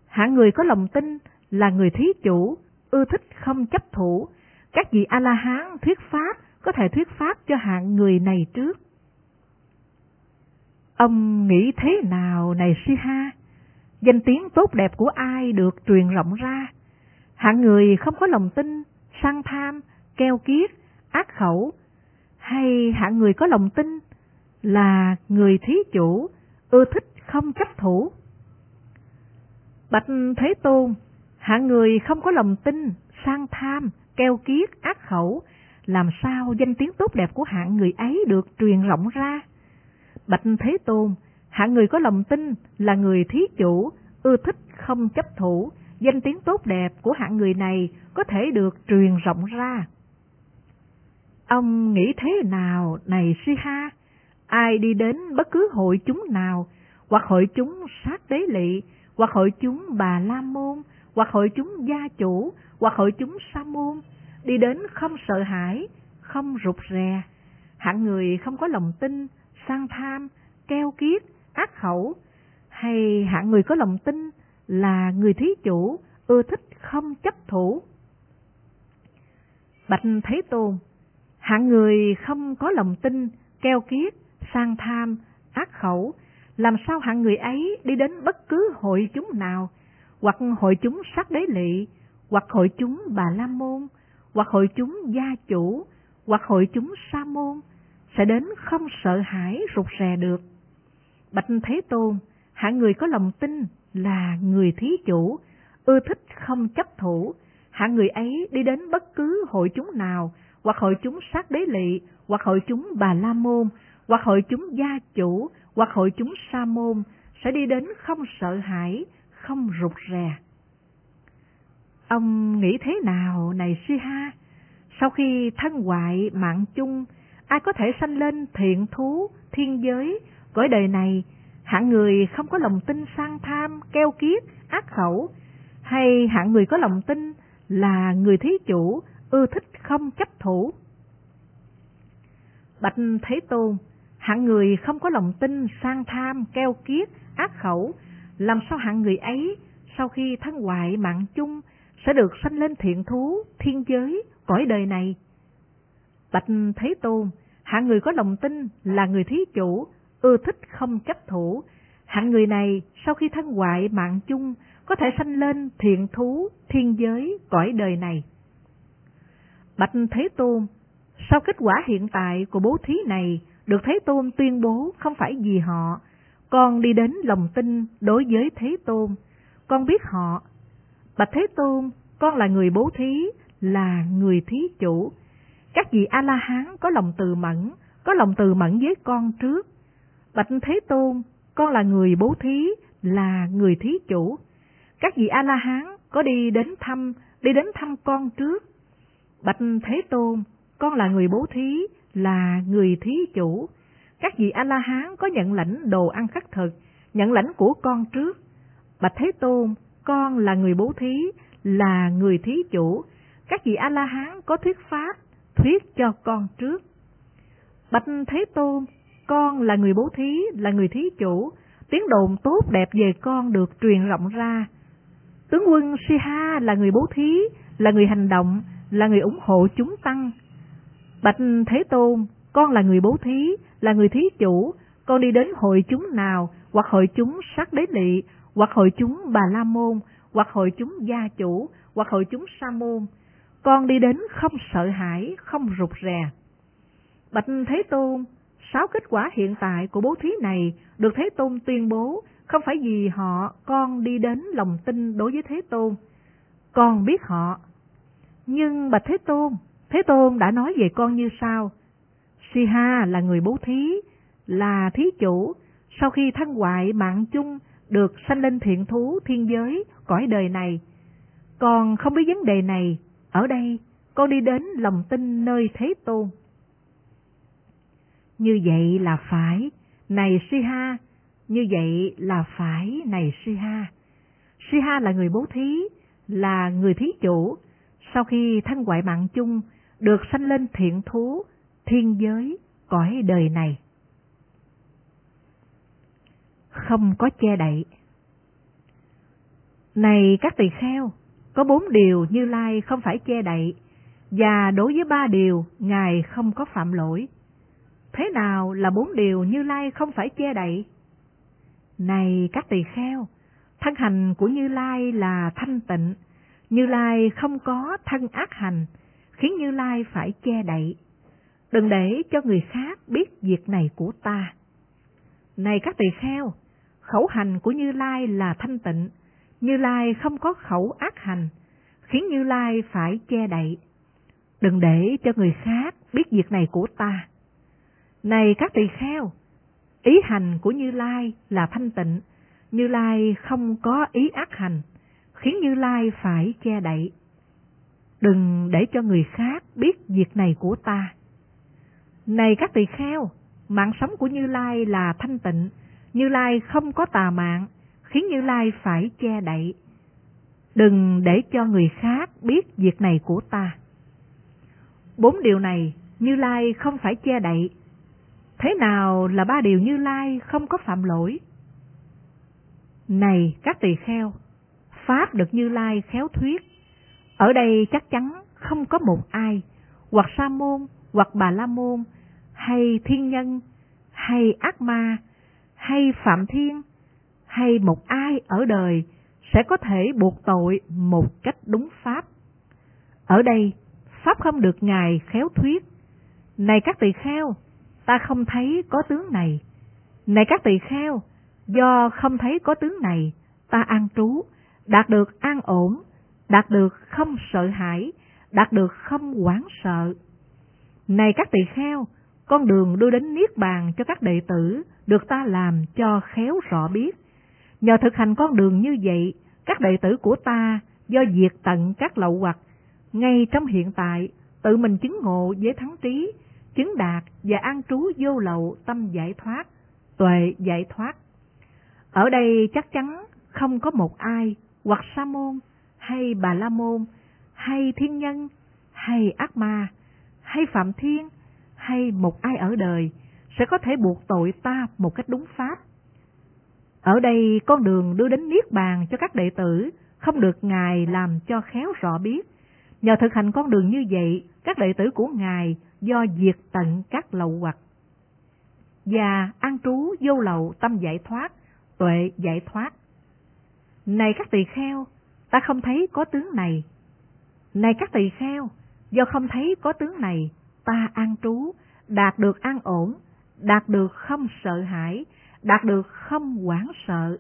hạng người có lòng tin là người thí chủ, ưa thích không chấp thủ, các vị A-la-hán thuyết pháp có thể thuyết pháp cho hạng người này trước. Ông nghĩ thế nào này Si-ha? Danh tiếng tốt đẹp của ai được truyền rộng ra? Hạng người không có lòng tin, sang tham, keo kiết, ác khẩu, hay hạng người có lòng tin là người thí chủ, ưa thích không chấp thủ? Bạch Thế Tôn, hạng người không có lòng tin, sang tham, keo kiết, ác khẩu, làm sao danh tiếng tốt đẹp của hạng người ấy được truyền rộng ra? Bạch Thế Tôn, hạng người có lòng tin là người thí chủ, ưa thích không chấp thủ, danh tiếng tốt đẹp của hạng người này có thể được truyền rộng ra. Ông nghĩ thế nào này Si-ha? Ai đi đến bất cứ hội chúng nào, hoặc hội chúng sát đế lị, hoặc hội chúng bà la môn, hoặc hội chúng gia chủ, hoặc hội chúng sa môn, đi đến không sợ hãi, không rụt rè. Hạng người không có lòng tin, sang tham, keo kiết, ác khẩu, hay hạng người có lòng tin là người thí chủ, ưa thích không chấp thủ. Bạch Thế Tôn, hạng người không có lòng tin, keo kiết, sang tham, ác khẩu, làm sao hạng người ấy đi đến bất cứ hội chúng nào, hoặc hội chúng sắc đế lị, hoặc hội chúng bà la môn, hoặc hội chúng gia chủ, hoặc hội chúng sa môn, sẽ đến không sợ hãi rụt rè được. Bạch Thế Tôn, hạng người có lòng tin là người thí chủ, ưa thích không chấp thủ, hạng người ấy đi đến bất cứ hội chúng nào, hoặc hội chúng sát đế lị, hoặc hội chúng bà la môn, hoặc hội chúng gia chủ, hoặc hội chúng sa môn, sẽ đi đến không sợ hãi, không rụt rè. Ông nghĩ thế nào này Si-ha? Sau khi thân hoại mạng chung, ai có thể sanh lên thiện thú, thiên giới, cõi đời này, hạng người không có lòng tin sang tham, keo kiết, ác khẩu, hay hạng người có lòng tin là người thí chủ, ưa thích không chấp thủ. Bạch Thế Tôn, hạng người không có lòng tin, sang tham, keo kiết, ác khẩu, làm sao hạng người ấy sau khi thân hoại mạng chung sẽ được sanh lên thiện thú, thiên giới, cõi đời này? Bạch Thế Tôn, hạng người có lòng tin là người thí chủ, ưa thích không chấp thủ. Hạng người này sau khi thân hoại mạng chung có thể sanh lên thiện thú, thiên giới, cõi đời này. Bạch Thế Tôn, sau kết quả hiện tại của bố thí này được Thế Tôn tuyên bố không phải vì họ, con đi đến lòng tin đối với Thế Tôn, con biết họ. Bạch Thế Tôn, con là người bố thí, là người thí chủ. Các vị A-la-hán có lòng từ mẫn, có lòng từ mẫn với con trước. Bạch Thế Tôn, con là người bố thí, là người thí chủ. Các vị A-la-hán có đi đến thăm, đi đến thăm con trước. Bạch Thế Tôn, con là người bố thí, là người thí chủ. Các vị A-la-hán có nhận lãnh đồ ăn khắc thực, nhận lãnh của con trước. Bạch Thế Tôn, con là người bố thí, là người thí chủ. Các vị A-la-hán có thuyết pháp, thuyết cho con trước. Bạch Thế Tôn, con là người bố thí, là người thí chủ. Tiếng đồn tốt đẹp về con được truyền rộng ra. Tướng quân Siha là người bố thí, là người hành động, là người ủng hộ chúng tăng. Bạch Thế Tôn, con là người bố thí, là người thí chủ, con đi đến hội chúng nào, hoặc hội chúng sắc đế lị, hoặc hội chúng bà la môn, hoặc hội chúng gia chủ, hoặc hội chúng sa môn. Con đi đến không sợ hãi, không rụt rè. Bạch Thế Tôn, sáu kết quả hiện tại của bố thí này được Thế Tôn tuyên bố không phải vì họ con đi đến lòng tin đối với Thế Tôn. Con biết họ. Nhưng bà Thế Tôn, Thế Tôn đã nói về con như sau. Siha là người bố thí, là thí chủ, sau khi thân hoại mạng chung được sanh lên thiện thú thiên giới, cõi đời này. Còn không biết vấn đề này, ở đây con đi đến lòng tin nơi Thế Tôn. Như vậy là phải, này Siha, như vậy là phải, này Siha. Siha là người bố thí, là người thí chủ, sau khi thân ngoại mạng chung được sanh lên thiện thú, thiên giới, cõi đời này. Không có che đậy. Này các tỳ kheo, có bốn điều Như Lai không phải che đậy, và đối với ba điều Ngài không có phạm lỗi. Thế nào là bốn điều Như Lai không phải che đậy? Này các tỳ kheo, thân hành của Như Lai là thanh tịnh, như Lai không có thân ác hành, khiến Như Lai phải che đậy. Đừng để cho người khác biết việc này của ta. Này các tỳ kheo, khẩu hành của Như Lai là thanh tịnh, Như Lai không có khẩu ác hành, khiến Như Lai phải che đậy. Đừng để cho người khác biết việc này của ta. Này các tỳ kheo, ý hành của Như Lai là thanh tịnh, Như Lai không có ý ác hành, khiến Như Lai phải che đậy. Đừng để cho người khác biết việc này của ta. Này các tỳ kheo, mạng sống của Như Lai là thanh tịnh, Như Lai không có tà mạng, khiến Như Lai phải che đậy. Đừng để cho người khác biết việc này của ta. Bốn điều này Như Lai không phải che đậy. Thế nào là ba điều Như Lai không có phạm lỗi? Này các tỳ kheo, Pháp được Như Lai khéo thuyết. Ở đây chắc chắn không có một ai, hoặc sa môn, hoặc bà la môn, hay thiên nhân, hay ác ma, hay phạm thiên, hay một ai ở đời sẽ có thể buộc tội một cách đúng pháp. Ở đây, pháp không được ngài khéo thuyết. Này các tỳ kheo, ta không thấy có tướng này. Này các tỳ kheo, do không thấy có tướng này, ta an trú, đạt được an ổn, đạt được không sợ hãi, đạt được không hoảng sợ. Này các tỳ kheo, con đường đưa đến Niết Bàn cho các đệ tử được ta làm cho khéo rõ biết. Nhờ thực hành con đường như vậy, các đệ tử của ta do diệt tận các lậu hoặc, ngay trong hiện tại, tự mình chứng ngộ với thắng trí, chứng đạt và an trú vô lậu tâm giải thoát, tuệ giải thoát. Ở đây chắc chắn không có một ai, hoặc sa môn, hay bà la môn, hay thiên nhân, hay ác ma, hay phạm thiên, hay một ai ở đời sẽ có thể buộc tội ta một cách đúng pháp. Ở đây con đường đưa đến Niết Bàn cho các đệ tử không được Ngài làm cho khéo rõ biết. Nhờ thực hành con đường như vậy, các đệ tử của Ngài do diệt tận các lậu hoặc và an trú vô lậu tâm giải thoát, tuệ giải thoát. Này các tỳ kheo, ta không thấy có tướng này. Này các tỳ kheo, do không thấy có tướng này, ta an trú, đạt được an ổn, đạt được không sợ hãi, đạt được không hoảng sợ.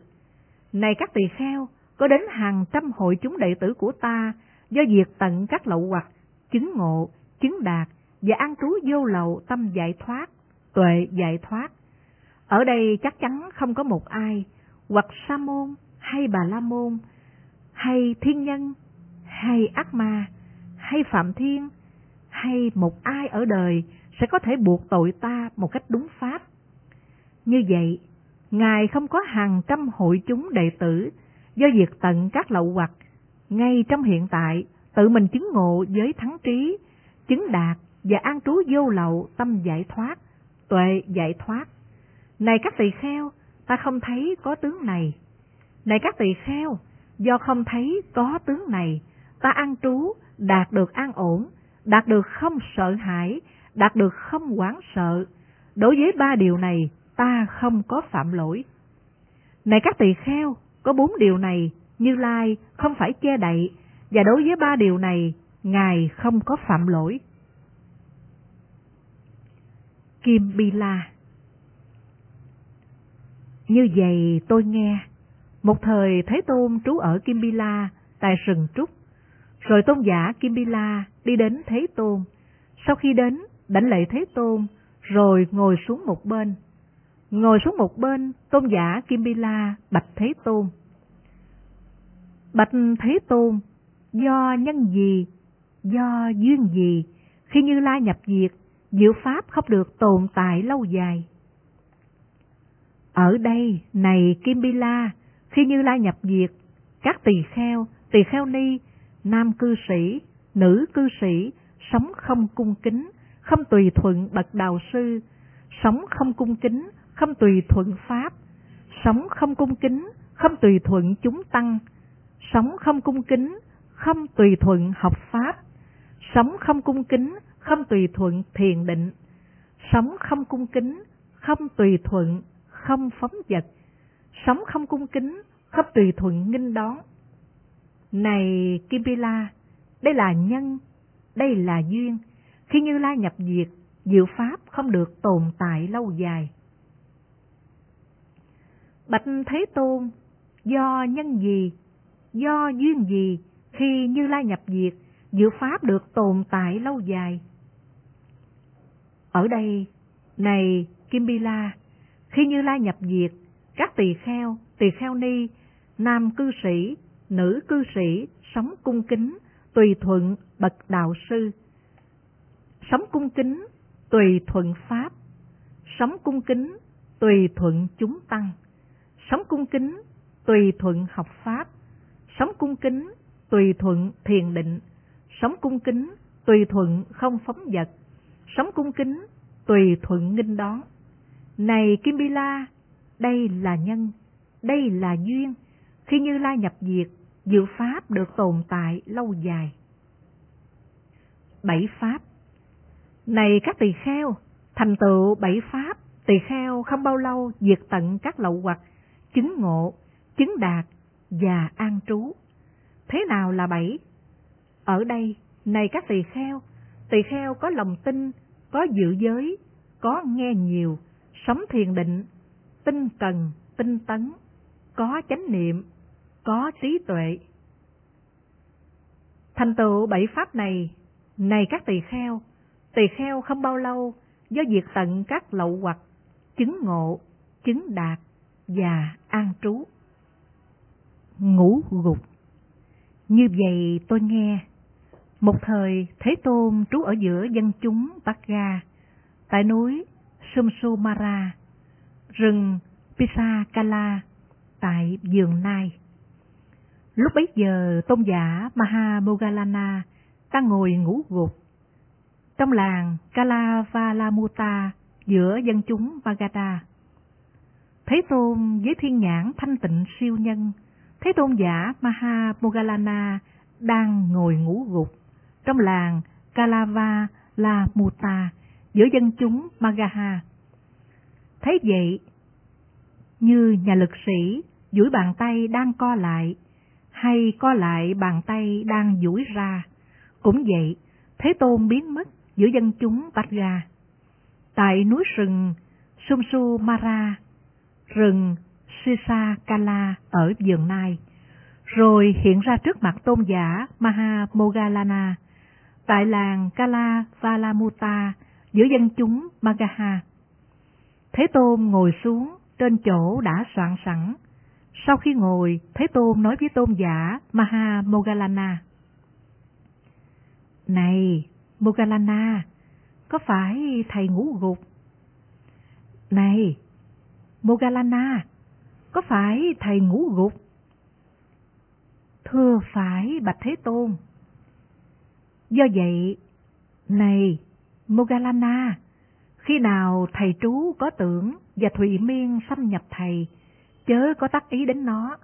Này các tỳ kheo, có đến hàng trăm hội chúng đệ tử của ta do diệt tận các lậu hoặc, chứng ngộ, chứng đạt và an trú vô lậu tâm giải thoát, tuệ giải thoát. Ở đây chắc chắn không có một ai, hoặc sa môn, hay bà la môn, hay thiên nhân, hay ác ma, hay phạm thiên, hay một ai ở đời sẽ có thể buộc tội ta một cách đúng pháp. Như vậy, Ngài không có hàng trăm hội chúng đệ tử do việc tận các lậu hoặc, ngay trong hiện tại tự mình chứng ngộ với thắng trí, chứng đạt và an trú vô lậu tâm giải thoát, tuệ giải thoát. Này các tỳ kheo, ta không thấy có tướng này. Này các tỳ kheo, do không thấy có tướng này, ta an trú, đạt được an ổn, đạt được không sợ hãi, đạt được không quán sợ. Đối với ba điều này, ta không có phạm lỗi. Này các tỳ kheo, có bốn điều này, Như Lai không phải che đậy, và đối với ba điều này, Ngài không có phạm lỗi. Kim Bi La Như vậy tôi nghe, một thời Thế Tôn trú ở Kim Bi La tại rừng trúc, rồi tôn giả Kim Bi La đi đến Thế Tôn. Sau khi đến, đảnh lễ Thế Tôn, rồi ngồi xuống một bên. Ngồi xuống một bên, tôn giả Kim Bi La bạch Thế Tôn. Bạch Thế Tôn, do nhân gì, do duyên gì, khi Như Lai nhập diệt, diệu pháp không được tồn tại lâu dài. Ở đây, này Kim Bi La, khi Như Lai nhập diệt, các tỳ kheo, tỳ kheo ni, nam cư sĩ, nữ cư sĩ, sống không cung kính, không tùy thuận bậc đạo sư, sống không cung kính, không tùy thuận pháp, sống không cung kính, không tùy thuận chúng tăng, sống không cung kính, không tùy thuận học pháp, sống không cung kính, không tùy thuận thiền định, sống không cung kính, không tùy thuận, không phóng vật, sống không cung kính, khắp tùy thuận nghinh đón. Này Kimbila, đây là nhân, đây là duyên, khi Như Lai nhập diệt, diệu pháp không được tồn tại lâu dài. Bạch Thế Tôn, do nhân gì, do duyên gì khi Như Lai nhập diệt, diệu pháp được tồn tại lâu dài? Ở đây, này Kim Bi La, khi Như Lai nhập diệt, các tỳ kheo, tỳ kheo ni, nam cư sĩ, nữ cư sĩ sống cung kính, tùy thuận bậc đạo sư. Sống cung kính, tùy thuận pháp. Sống cung kính, tùy thuận chúng tăng. Sống cung kính, tùy thuận học pháp. Sống cung kính, tùy thuận thiền định. Sống cung kính, tùy thuận không phóng vật. Sống cung kính, tùy thuận nghinh đón. Này Kim Bi La, đây là nhân, đây là duyên. Khi Như Lai nhập diệt, diệu pháp được tồn tại lâu dài. Bảy pháp Này các tỳ kheo, thành tựu bảy pháp, tỳ kheo không bao lâu diệt tận các lậu hoặc, chứng ngộ, chứng đạt và an trú. Thế nào là bảy? Ở đây, này các tỳ kheo, tỳ kheo có lòng tin, có dự giới, có nghe nhiều, sống thiền định, tinh cần, tinh tấn, có chánh niệm, có trí tuệ. Thành tựu bảy pháp này, này các tỳ kheo, tỳ kheo không bao lâu do diệt tận các lậu hoặc, chứng ngộ, chứng đạt và an trú. ngủ gục Như vậy tôi nghe, một thời Thế Tôn trú ở giữa dân chúng Bắc Ga, tại núi Sumsumara, rừng Pisakala, tại vườn Nai. Lúc bấy giờ tôn giả Mahamogalana đang ngồi ngủ gục. trong làng Kalavalamuta giữa dân chúng Vagada. Thế Tôn với thiên nhãn thanh tịnh siêu nhân, Thế Tôn giả Maha Mogalana đang ngồi ngủ gục trong làng Kalavalamuta giữa dân chúng Magaha. Thấy vậy, như nhà lực sĩ duỗi bàn tay đang co lại, hay co lại bàn tay đang duỗi ra. Cũng vậy, Thế Tôn biến mất giữa dân chúng Bát Ga. Tại núi rừng Sumsumara, rừng Sisakala ở vườn Nai, rồi hiện ra trước mặt tôn giả Maha Mogalana, tại làng Kala Valamuta giữa dân chúng Magaha. Thế Tôn ngồi xuống trên chỗ đã soạn sẵn. Sau khi ngồi, Thế Tôn nói với tôn giả Maha Mogalana. Này, Mogalana, có phải thầy ngủ gục? Này, Mogalana, có phải thầy ngủ gục? Thưa phải Bạch Thế Tôn. Do vậy, này, Mogalana, khi nào thầy trú có tưởng và Thụy Miên xâm nhập thầy, chớ có tác ý đến nó,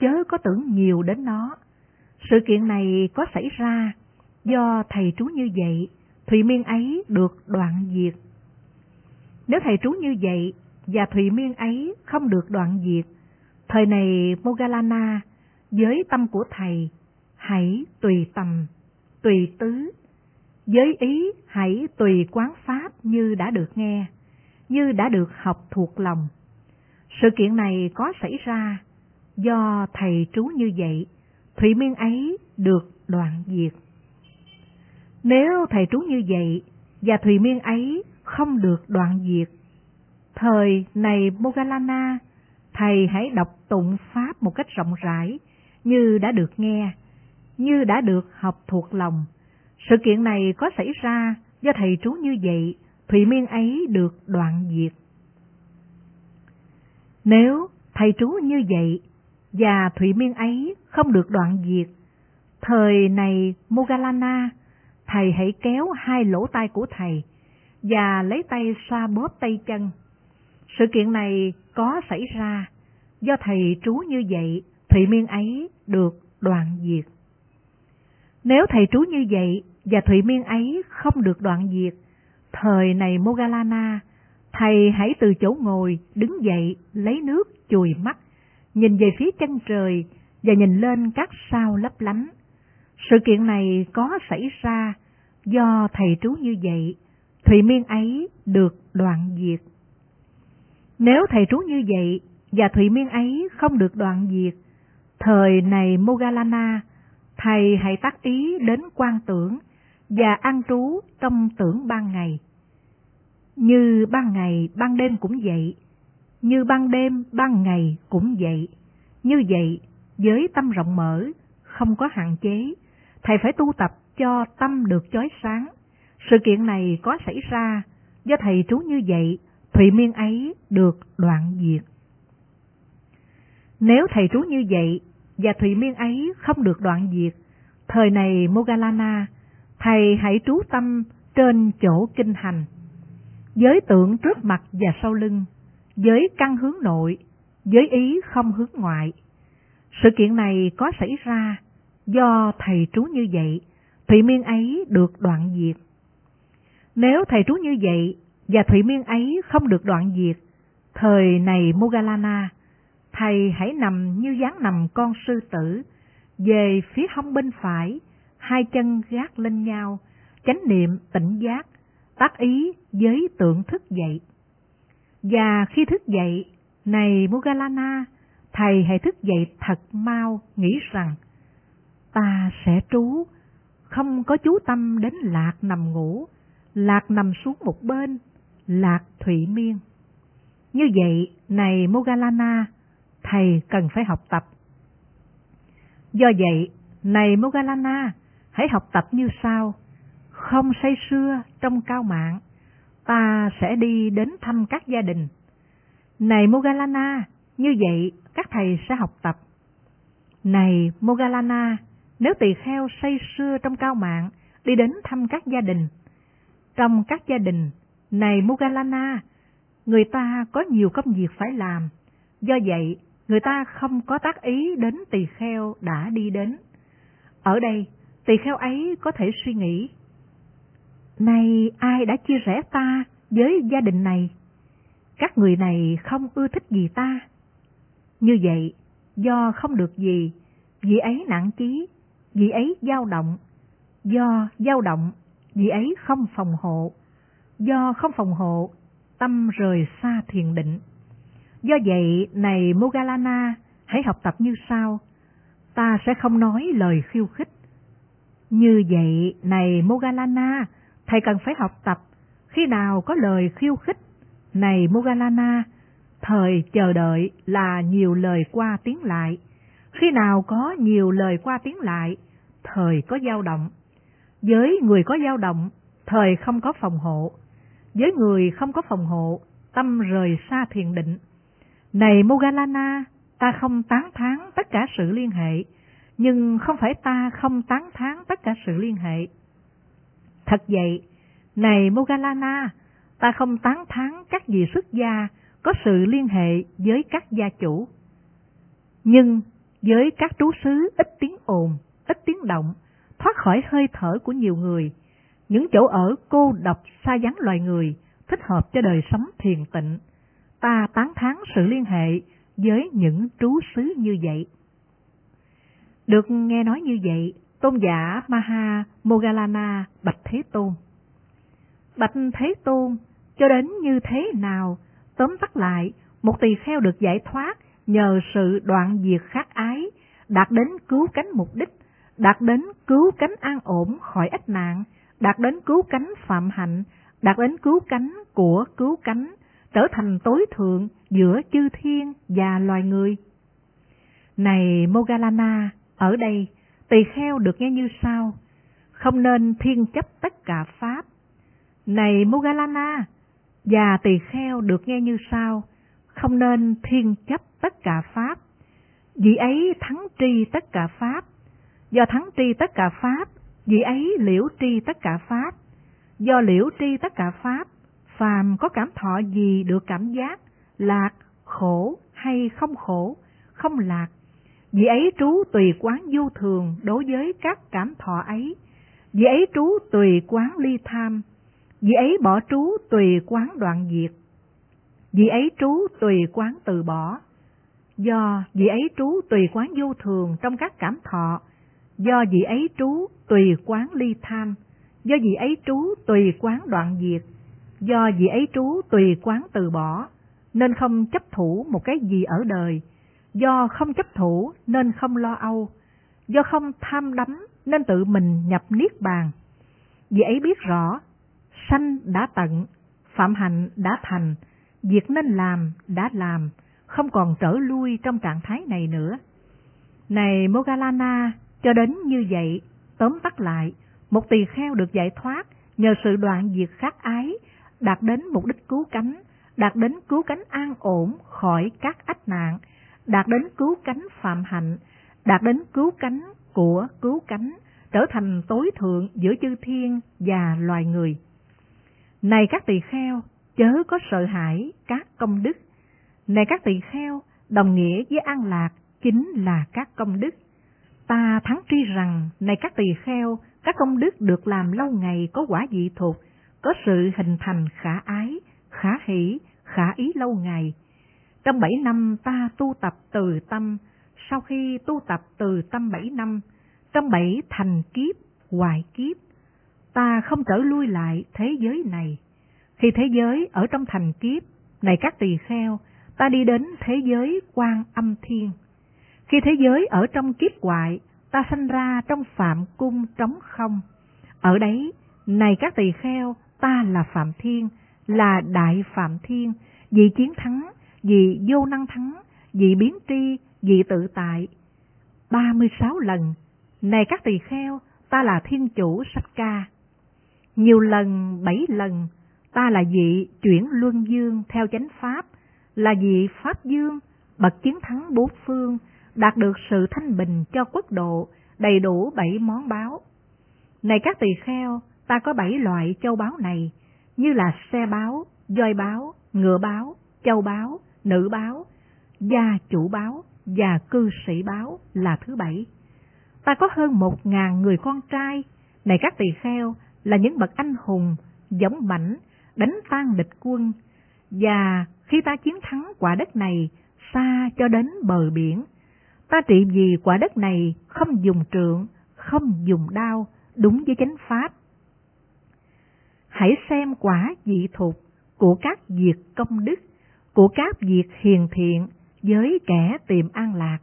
chớ có tưởng nhiều đến nó. Sự kiện này có xảy ra do thầy trú như vậy, Thụy Miên ấy được đoạn diệt. Nếu thầy trú như vậy và Thụy Miên ấy không được đoạn diệt, thời này Mogalana với tâm của thầy hãy tùy tầm, tùy tứ Giới ý hãy tùy quán pháp như đã được nghe, như đã được học thuộc lòng. Sự kiện này có xảy ra do thầy trú như vậy, thủy miên ấy được đoạn diệt. Nếu thầy trú như vậy và thủy miên ấy không được đoạn diệt, thời này Mogalana, thầy hãy đọc tụng pháp một cách rộng rãi như đã được nghe, như đã được học thuộc lòng sự kiện này có xảy ra do thầy trú như vậy, Thụy Miên ấy được đoạn diệt. Nếu thầy trú như vậy và Thụy Miên ấy không được đoạn diệt, thời này Mogalana, thầy hãy kéo hai lỗ tai của thầy và lấy tay xoa bóp tay chân. Sự kiện này có xảy ra do thầy trú như vậy, Thụy Miên ấy được đoạn diệt. Nếu thầy trú như vậy và Thụy Miên ấy không được đoạn diệt, thời này Mogalana, thầy hãy từ chỗ ngồi đứng dậy lấy nước chùi mắt, nhìn về phía chân trời và nhìn lên các sao lấp lánh. Sự kiện này có xảy ra do thầy trú như vậy, Thụy Miên ấy được đoạn diệt. Nếu thầy trú như vậy và Thụy Miên ấy không được đoạn diệt, thời này Mogalana, thầy hãy tác ý đến quan tưởng và an trú trong tưởng ban ngày. Như ban ngày, ban đêm cũng vậy, như ban đêm, ban ngày cũng vậy. Như vậy, với tâm rộng mở, không có hạn chế, thầy phải tu tập cho tâm được chói sáng. Sự kiện này có xảy ra do thầy trú như vậy, Thụy Miên ấy được đoạn diệt. Nếu thầy trú như vậy và Thụy Miên ấy không được đoạn diệt, thời này Mogalana thầy hãy trú tâm trên chỗ kinh hành. Giới tượng trước mặt và sau lưng, giới căn hướng nội, giới ý không hướng ngoại. Sự kiện này có xảy ra do thầy trú như vậy, Thụy Miên ấy được đoạn diệt. Nếu thầy trú như vậy và Thụy Miên ấy không được đoạn diệt, thời này Mogalana, thầy hãy nằm như dáng nằm con sư tử, về phía hông bên phải, hai chân gác lên nhau, chánh niệm tỉnh giác, tác ý với tượng thức dậy. Và khi thức dậy, này Mugalana, thầy hãy thức dậy thật mau nghĩ rằng, ta sẽ trú, không có chú tâm đến lạc nằm ngủ, lạc nằm xuống một bên, lạc thủy miên. Như vậy, này Mogalana, thầy cần phải học tập. Do vậy, này Mogalana, hãy học tập như sau. Không say sưa trong cao mạng, ta sẽ đi đến thăm các gia đình. Này Mogalana, như vậy các thầy sẽ học tập. Này Mogalana, nếu tỳ kheo say sưa trong cao mạng, đi đến thăm các gia đình. trong các gia đình, này Mogalana người ta có nhiều công việc phải làm, do vậy người ta không có tác ý đến tỳ kheo đã đi đến. Ở đây, tỳ kheo ấy có thể suy nghĩ, này ai đã chia rẽ ta với gia đình này? Các người này không ưa thích gì ta. Như vậy, do không được gì, vị ấy nặng chí, vị ấy dao động. Do dao động, vị ấy không phòng hộ. Do không phòng hộ, tâm rời xa thiền định. Do vậy, này Mogalana, hãy học tập như sau. Ta sẽ không nói lời khiêu khích. Như vậy, này Mogalana, thầy cần phải học tập. Khi nào có lời khiêu khích, này Mogalana, thời chờ đợi là nhiều lời qua tiếng lại. Khi nào có nhiều lời qua tiếng lại, thời có dao động. Với người có dao động, thời không có phòng hộ. Với người không có phòng hộ, tâm rời xa thiền định. Này Mogalana, ta không tán thán tất cả sự liên hệ, nhưng không phải ta không tán thán tất cả sự liên hệ. Thật vậy, này Mogalana, ta không tán thán các vị xuất gia có sự liên hệ với các gia chủ. Nhưng với các trú xứ ít tiếng ồn, ít tiếng động, thoát khỏi hơi thở của nhiều người, những chỗ ở cô độc xa vắng loài người, thích hợp cho đời sống thiền tịnh. Ta tán thán sự liên hệ với những trú xứ như vậy. Được nghe nói như vậy, tôn giả Maha Mogalana bạch Thế Tôn. Bạch Thế Tôn, cho đến như thế nào, tóm tắt lại, một tỳ kheo được giải thoát nhờ sự đoạn diệt khát ái, đạt đến cứu cánh mục đích, đạt đến cứu cánh an ổn khỏi ách nạn, đạt đến cứu cánh phạm hạnh, đạt đến cứu cánh của cứu cánh, trở thành tối thượng giữa chư thiên và loài người. Này Mogalana, ở đây, tỳ kheo được nghe như sau, không nên thiên chấp tất cả Pháp. Này Mogalana, và tỳ kheo được nghe như sau, không nên thiên chấp tất cả Pháp. Vị ấy thắng tri tất cả Pháp. Do thắng tri tất cả Pháp, vị ấy liễu tri tất cả Pháp. Do liễu tri tất cả Pháp, phàm có cảm thọ gì được cảm giác, lạc, khổ hay không khổ, không lạc vì ấy trú tùy quán vô thường đối với các cảm thọ ấy. vì ấy trú tùy quán ly tham. vì ấy bỏ trú tùy quán đoạn diệt. vì ấy trú tùy quán từ bỏ. Do vì ấy trú tùy quán vô thường trong các cảm thọ. Do vì ấy trú tùy quán ly tham. Do vì ấy trú tùy quán đoạn diệt. Do vì ấy trú tùy quán từ bỏ. Nên không chấp thủ một cái gì ở đời. Do không chấp thủ nên không lo âu. Do không tham đắm nên tự mình nhập niết bàn. Vì ấy biết rõ, sanh đã tận, phạm hạnh đã thành, việc nên làm đã làm, không còn trở lui trong trạng thái này nữa. Này Mogalana, cho đến như vậy, tóm tắt lại, một tỳ kheo được giải thoát nhờ sự đoạn diệt khát ái, đạt đến mục đích cứu cánh, đạt đến cứu cánh an ổn khỏi các ách nạn, đạt đến cứu cánh phạm hạnh, đạt đến cứu cánh của cứu cánh, trở thành tối thượng giữa chư thiên và loài người. Này các tỳ kheo, chớ có sợ hãi các công đức. Này các tỳ kheo, đồng nghĩa với an lạc chính là các công đức. Ta thắng tri rằng, này các tỳ kheo, các công đức được làm lâu ngày có quả dị thuộc, có sự hình thành khả ái, khả hỷ, khả ý lâu ngày. Trong bảy năm ta tu tập từ tâm, sau khi tu tập từ tâm bảy năm, trong bảy thành kiếp, hoài kiếp, ta không trở lui lại thế giới này. Khi thế giới ở trong thành kiếp, này các tỳ kheo, ta đi đến thế giới quan âm thiên. Khi thế giới ở trong kiếp hoại, ta sanh ra trong phạm cung trống không. Ở đấy, này các tỳ kheo, ta là Phạm Thiên, là Đại Phạm Thiên, vì chiến thắng, vì vô năng thắng, vì biến tri, vì tự tại. ba mươi sáu lần, này các tỳ kheo, ta là thiên chủ sách ca. Nhiều lần, bảy lần, ta là vị chuyển luân dương theo chánh pháp, là vị pháp dương, bậc chiến thắng bốn phương, đạt được sự thanh bình cho quốc độ, đầy đủ bảy món báo. Này các tỳ kheo, ta có bảy loại châu báu này, như là xe báo, voi báo, ngựa báo, châu báo, nữ báo, gia chủ báo và cư sĩ báo là thứ bảy. Ta có hơn một ngàn người con trai, này các tỳ kheo là những bậc anh hùng, giống mãnh, đánh tan địch quân, và khi ta chiến thắng quả đất này xa cho đến bờ biển, ta trị vì quả đất này không dùng trượng, không dùng đao, đúng với chánh pháp. Hãy xem quả dị thuộc của các việc công đức, của các việc hiền thiện với kẻ tìm an lạc.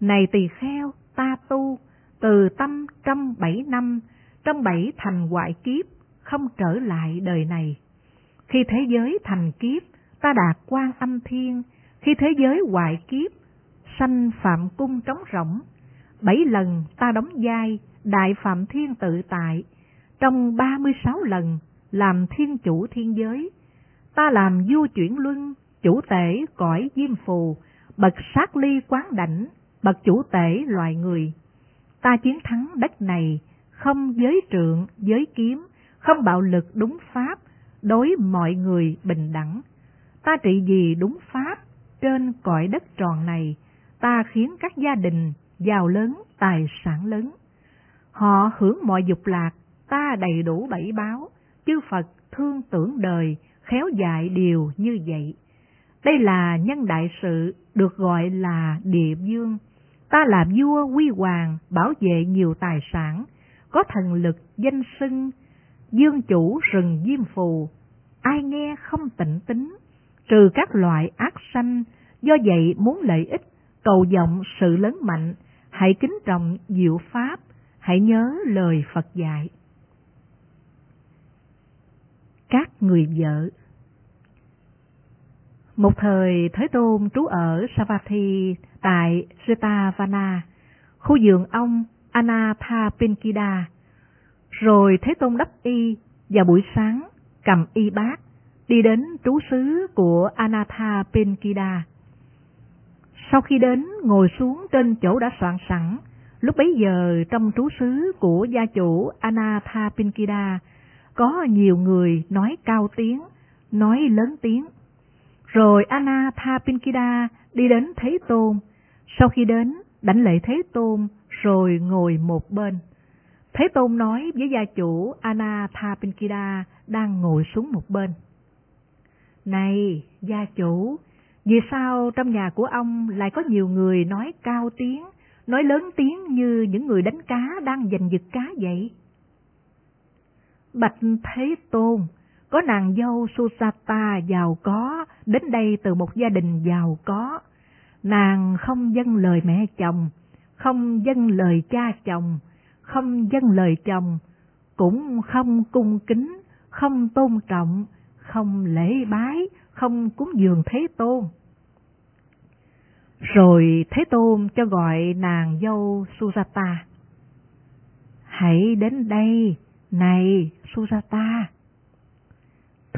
Này tỳ kheo, ta tu, từ tâm trong bảy năm, trong bảy thành hoại kiếp, không trở lại đời này. Khi thế giới thành kiếp, ta đạt quan âm thiên, khi thế giới hoại kiếp, sanh phạm cung trống rỗng. Bảy lần ta đóng vai đại phạm thiên tự tại, trong ba mươi sáu lần làm thiên chủ thiên giới. Ta làm vua chuyển luân, chủ tể cõi diêm phù, bậc sát ly quán đảnh, bậc chủ tể loài người. Ta chiến thắng đất này, không giới trượng, giới kiếm, không bạo lực đúng pháp, đối mọi người bình đẳng. Ta trị gì đúng pháp trên cõi đất tròn này, ta khiến các gia đình giàu lớn, tài sản lớn. Họ hưởng mọi dục lạc, ta đầy đủ bảy báo, chư Phật thương tưởng đời, khéo dạy điều như vậy. Đây là nhân đại sự được gọi là địa dương. Ta là vua quy hoàng, bảo vệ nhiều tài sản, có thần lực danh xưng, dương chủ rừng diêm phù. Ai nghe không tịnh tính, trừ các loại ác sanh, do vậy muốn lợi ích, cầu vọng sự lớn mạnh, hãy kính trọng diệu pháp, hãy nhớ lời Phật dạy. Các người vợ một thời Thế Tôn trú ở Savatthi tại Jetavana, khu vườn ông Anathapindika. Rồi Thế Tôn đắp y và buổi sáng cầm y bát đi đến trú xứ của Anathapindika. Sau khi đến ngồi xuống trên chỗ đã soạn sẵn, lúc bấy giờ trong trú xứ của gia chủ Anathapindika có nhiều người nói cao tiếng, nói lớn tiếng rồi Anna Thapinkida đi đến Thế Tôn. Sau khi đến, đảnh lễ Thế Tôn, rồi ngồi một bên. Thế Tôn nói với gia chủ Anna Thapinkida đang ngồi xuống một bên. Này, gia chủ, vì sao trong nhà của ông lại có nhiều người nói cao tiếng, nói lớn tiếng như những người đánh cá đang giành giật cá vậy? Bạch Thế Tôn, có nàng dâu Susata giàu có, đến đây từ một gia đình giàu có. Nàng không dâng lời mẹ chồng, không dâng lời cha chồng, không dâng lời chồng, cũng không cung kính, không tôn trọng, không lễ bái, không cúng dường Thế Tôn. Rồi Thế Tôn cho gọi nàng dâu Sujata. Hãy đến đây, này Sujata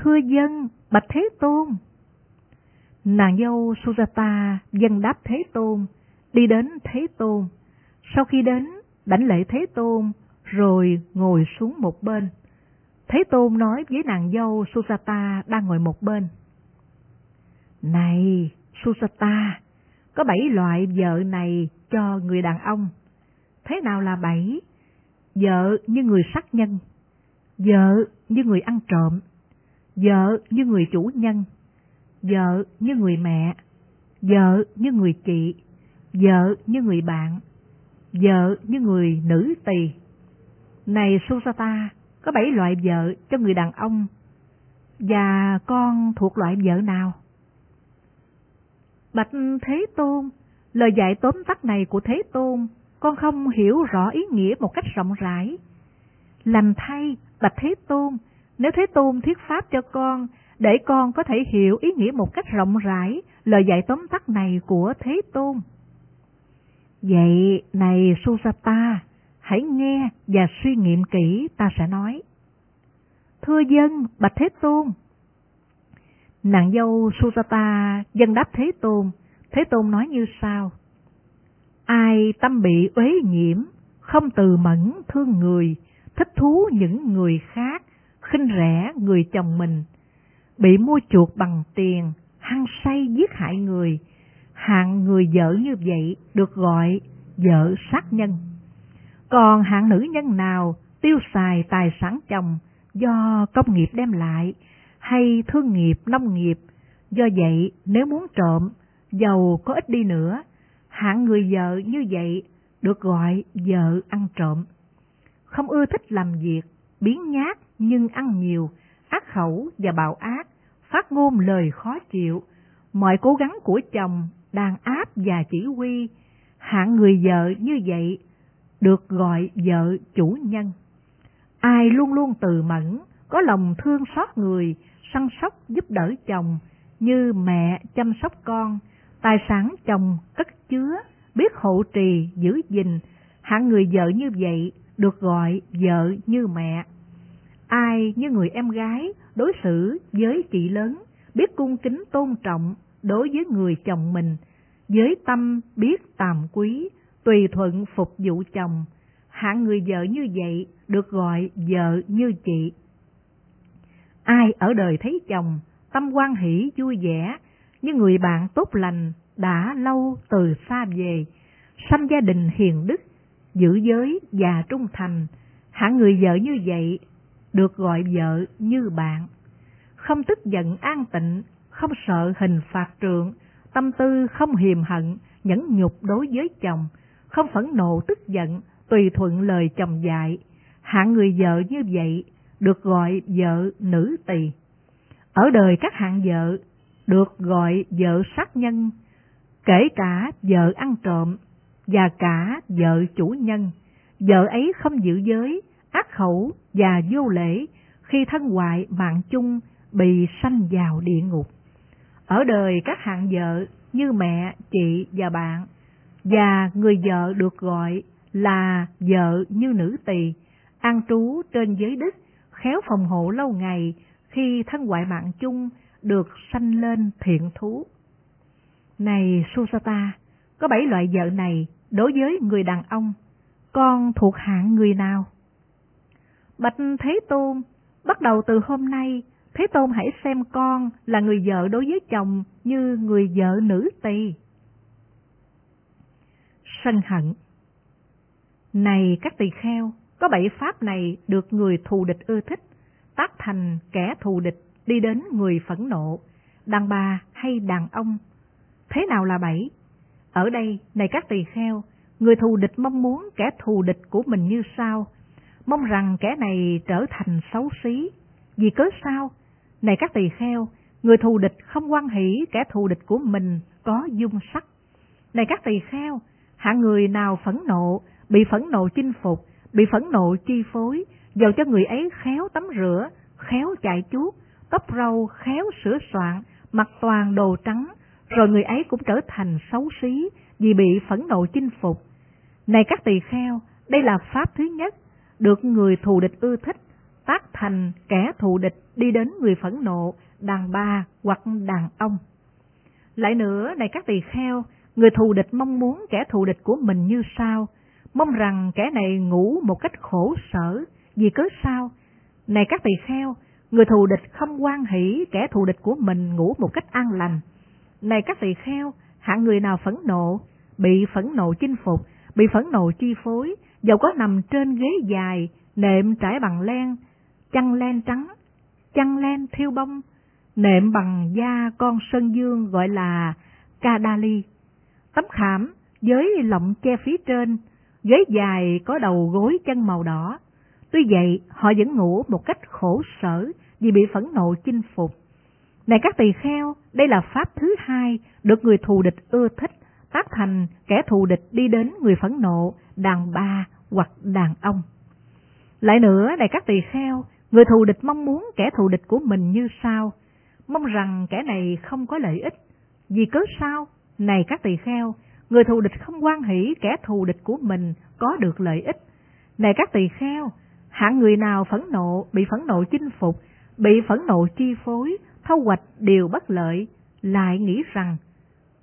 thưa dân, bạch Thế Tôn. Nàng dâu Sujata dân đáp Thế Tôn, đi đến Thế Tôn. Sau khi đến, đảnh lễ Thế Tôn, rồi ngồi xuống một bên. Thế Tôn nói với nàng dâu Sujata đang ngồi một bên. Này, Sujata, có bảy loại vợ này cho người đàn ông. Thế nào là bảy? Vợ như người sát nhân, vợ như người ăn trộm, vợ như người chủ nhân, vợ như người mẹ, vợ như người chị, vợ như người bạn, vợ như người nữ tỳ. Này Susata, có bảy loại vợ cho người đàn ông, và con thuộc loại vợ nào? Bạch Thế Tôn, lời dạy tóm tắt này của Thế Tôn, con không hiểu rõ ý nghĩa một cách rộng rãi. Lành thay, Bạch Thế Tôn, nếu Thế Tôn thuyết pháp cho con, để con có thể hiểu ý nghĩa một cách rộng rãi lời dạy tóm tắt này của Thế Tôn. Vậy này Susata, hãy nghe và suy nghiệm kỹ ta sẽ nói. Thưa dân, bạch Thế Tôn. Nàng dâu Susata dân đáp Thế Tôn, Thế Tôn nói như sau. Ai tâm bị uế nhiễm, không từ mẫn thương người, thích thú những người khác, khinh rẻ người chồng mình, bị mua chuộc bằng tiền, hăng say giết hại người, hạng người vợ như vậy được gọi vợ sát nhân. Còn hạng nữ nhân nào tiêu xài tài sản chồng do công nghiệp đem lại hay thương nghiệp nông nghiệp, do vậy nếu muốn trộm, giàu có ít đi nữa, hạng người vợ như vậy được gọi vợ ăn trộm. Không ưa thích làm việc, biến nhát nhưng ăn nhiều, ác khẩu và bạo ác, phát ngôn lời khó chịu, mọi cố gắng của chồng đàn áp và chỉ huy, hạng người vợ như vậy được gọi vợ chủ nhân. Ai luôn luôn từ mẫn, có lòng thương xót người, săn sóc giúp đỡ chồng, như mẹ chăm sóc con, tài sản chồng cất chứa, biết hộ trì, giữ gìn, hạng người vợ như vậy được gọi vợ như mẹ. Ai như người em gái đối xử với chị lớn, biết cung kính tôn trọng đối với người chồng mình, với tâm biết tàm quý, tùy thuận phục vụ chồng, hạng người vợ như vậy được gọi vợ như chị. Ai ở đời thấy chồng, tâm quan hỷ vui vẻ, như người bạn tốt lành đã lâu từ xa về, sanh gia đình hiền đức, giữ giới và trung thành, hạng người vợ như vậy được gọi vợ như bạn. Không tức giận an tịnh, không sợ hình phạt trượng, tâm tư không hiềm hận, nhẫn nhục đối với chồng, không phẫn nộ tức giận, tùy thuận lời chồng dạy. Hạng người vợ như vậy được gọi vợ nữ tỳ. Ở đời các hạng vợ được gọi vợ sát nhân, kể cả vợ ăn trộm và cả vợ chủ nhân. Vợ ấy không giữ giới, ác khẩu và vô lễ khi thân hoại mạng chung bị sanh vào địa ngục. Ở đời các hạng vợ như mẹ, chị và bạn, và người vợ được gọi là vợ như nữ tỳ, an trú trên giới đức, khéo phòng hộ lâu ngày khi thân ngoại mạng chung được sanh lên thiện thú. Này Susata, có bảy loại vợ này đối với người đàn ông, con thuộc hạng người nào? Bạch Thế Tôn, bắt đầu từ hôm nay, Thế Tôn hãy xem con là người vợ đối với chồng như người vợ nữ tỳ. Sân hận Này các tỳ kheo, có bảy pháp này được người thù địch ưa thích, tác thành kẻ thù địch đi đến người phẫn nộ, đàn bà hay đàn ông. Thế nào là bảy? Ở đây, này các tỳ kheo, người thù địch mong muốn kẻ thù địch của mình như sau, mong rằng kẻ này trở thành xấu xí. Vì cớ sao? Này các tỳ kheo, người thù địch không quan hỷ kẻ thù địch của mình có dung sắc. Này các tỳ kheo, hạng người nào phẫn nộ, bị phẫn nộ chinh phục, bị phẫn nộ chi phối, dầu cho người ấy khéo tắm rửa, khéo chạy chuốt, tóc râu khéo sửa soạn, mặc toàn đồ trắng, rồi người ấy cũng trở thành xấu xí vì bị phẫn nộ chinh phục. Này các tỳ kheo, đây là pháp thứ nhất, được người thù địch ưa thích, tác thành kẻ thù địch đi đến người phẫn nộ, đàn bà hoặc đàn ông. Lại nữa, này các tỳ kheo, người thù địch mong muốn kẻ thù địch của mình như sao, mong rằng kẻ này ngủ một cách khổ sở, vì cớ sao? Này các tỳ kheo, người thù địch không quan hỷ kẻ thù địch của mình ngủ một cách an lành. Này các tỳ kheo, hạng người nào phẫn nộ, bị phẫn nộ chinh phục, bị phẫn nộ chi phối, dầu có nằm trên ghế dài, nệm trải bằng len, chăn len trắng, chăn len thiêu bông, nệm bằng da con sơn dương gọi là Kadali, tấm khảm với lọng che phía trên, ghế dài có đầu gối chân màu đỏ. Tuy vậy, họ vẫn ngủ một cách khổ sở vì bị phẫn nộ chinh phục. Này các tỳ kheo, đây là pháp thứ hai được người thù địch ưa thích, tác thành kẻ thù địch đi đến người phẫn nộ, đàn bà hoặc đàn ông. Lại nữa, này các tỳ kheo, người thù địch mong muốn kẻ thù địch của mình như sao? Mong rằng kẻ này không có lợi ích. Vì cớ sao? Này các tỳ kheo, người thù địch không quan hỷ kẻ thù địch của mình có được lợi ích. Này các tỳ kheo, hạng người nào phẫn nộ, bị phẫn nộ chinh phục, bị phẫn nộ chi phối, thâu hoạch điều bất lợi, lại nghĩ rằng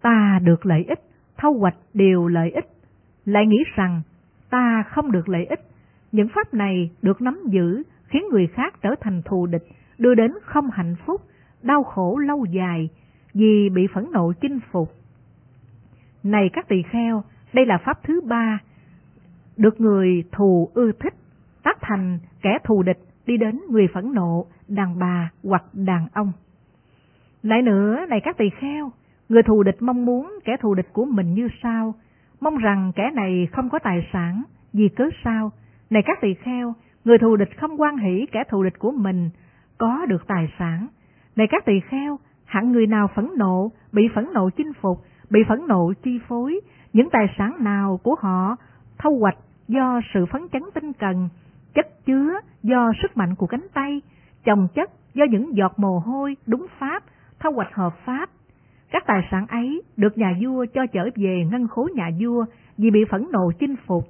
ta được lợi ích, thâu hoạch điều lợi ích, lại nghĩ rằng ta không được lợi ích, Những pháp này được nắm giữ khiến người khác trở thành thù địch, đưa đến không hạnh phúc, đau khổ lâu dài vì bị phẫn nộ chinh phục. Này các tỳ kheo, đây là pháp thứ ba, được người thù ưa thích, tác thành kẻ thù địch đi đến người phẫn nộ, đàn bà hoặc đàn ông. Lại nữa, này các tỳ kheo, người thù địch mong muốn kẻ thù địch của mình như sau, mong rằng kẻ này không có tài sản, vì cớ sao? Này các tỳ kheo, người thù địch không quan hỷ kẻ thù địch của mình có được tài sản. Này các tỳ kheo, hạng người nào phẫn nộ, bị phẫn nộ chinh phục, bị phẫn nộ chi phối, những tài sản nào của họ thâu hoạch do sự phấn chấn tinh cần, chất chứa do sức mạnh của cánh tay, chồng chất do những giọt mồ hôi đúng pháp, thâu hoạch hợp pháp. Các tài sản ấy được nhà vua cho trở về ngân khố nhà vua vì bị phẫn nộ chinh phục.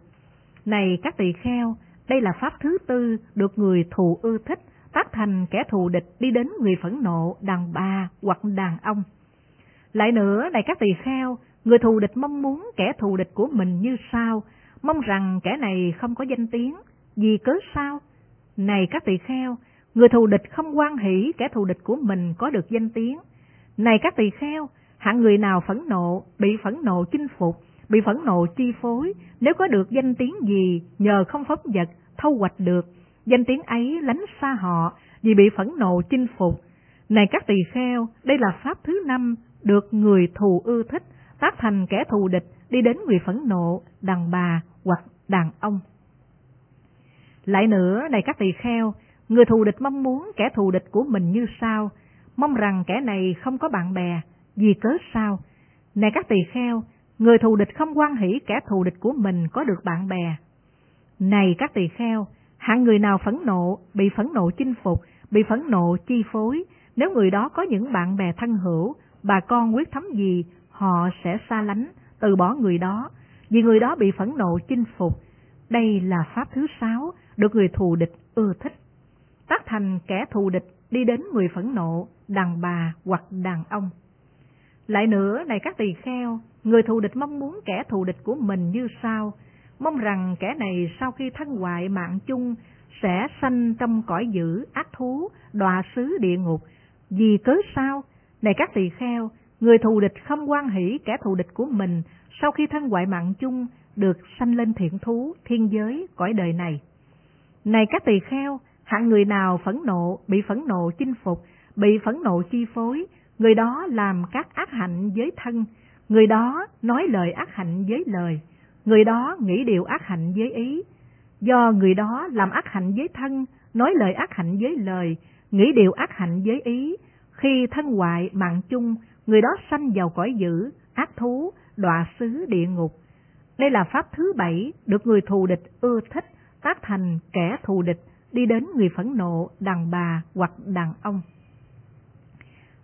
Này các tỳ kheo, đây là pháp thứ tư được người thù ưa thích, tác thành kẻ thù địch đi đến người phẫn nộ, đàn bà hoặc đàn ông. Lại nữa, này các tỳ kheo, người thù địch mong muốn kẻ thù địch của mình như sao, mong rằng kẻ này không có danh tiếng, vì cớ sao? Này các tỳ kheo, người thù địch không quan hỷ kẻ thù địch của mình có được danh tiếng. Này các tỳ kheo, hạng người nào phẫn nộ, bị phẫn nộ chinh phục, bị phẫn nộ chi phối, nếu có được danh tiếng gì nhờ không phóng vật, thâu hoạch được, danh tiếng ấy lánh xa họ vì bị phẫn nộ chinh phục. Này các tỳ kheo, đây là pháp thứ năm được người thù ưa thích, tác thành kẻ thù địch đi đến người phẫn nộ, đàn bà hoặc đàn ông. Lại nữa, này các tỳ kheo, người thù địch mong muốn kẻ thù địch của mình như sao, mong rằng kẻ này không có bạn bè, vì cớ sao? Này các tỳ kheo, người thù địch không quan hỷ kẻ thù địch của mình có được bạn bè. Này các tỳ kheo, hạng người nào phẫn nộ, bị phẫn nộ chinh phục, bị phẫn nộ chi phối, nếu người đó có những bạn bè thân hữu, bà con quyết thấm gì, họ sẽ xa lánh, từ bỏ người đó, vì người đó bị phẫn nộ chinh phục. Đây là pháp thứ sáu, được người thù địch ưa thích. Tác thành kẻ thù địch đi đến người phẫn nộ, đàn bà hoặc đàn ông. Lại nữa, này các tỳ kheo, người thù địch mong muốn kẻ thù địch của mình như sau, mong rằng kẻ này sau khi thân hoại mạng chung sẽ sanh trong cõi dữ ác thú, đọa xứ địa ngục. Vì cớ sao? Này các tỳ kheo, người thù địch không quan hỷ kẻ thù địch của mình sau khi thân hoại mạng chung được sanh lên thiện thú, thiên giới, cõi đời này. Này các tỳ kheo, hạng người nào phẫn nộ, bị phẫn nộ chinh phục, bị phẫn nộ chi phối, người đó làm các ác hạnh với thân, người đó nói lời ác hạnh với lời, người đó nghĩ điều ác hạnh với ý. Do người đó làm ác hạnh với thân, nói lời ác hạnh với lời, nghĩ điều ác hạnh với ý, khi thân hoại mạng chung, người đó sanh vào cõi dữ, ác thú, đọa xứ địa ngục. Đây là pháp thứ bảy được người thù địch ưa thích, tác thành kẻ thù địch, đi đến người phẫn nộ, đàn bà hoặc đàn ông.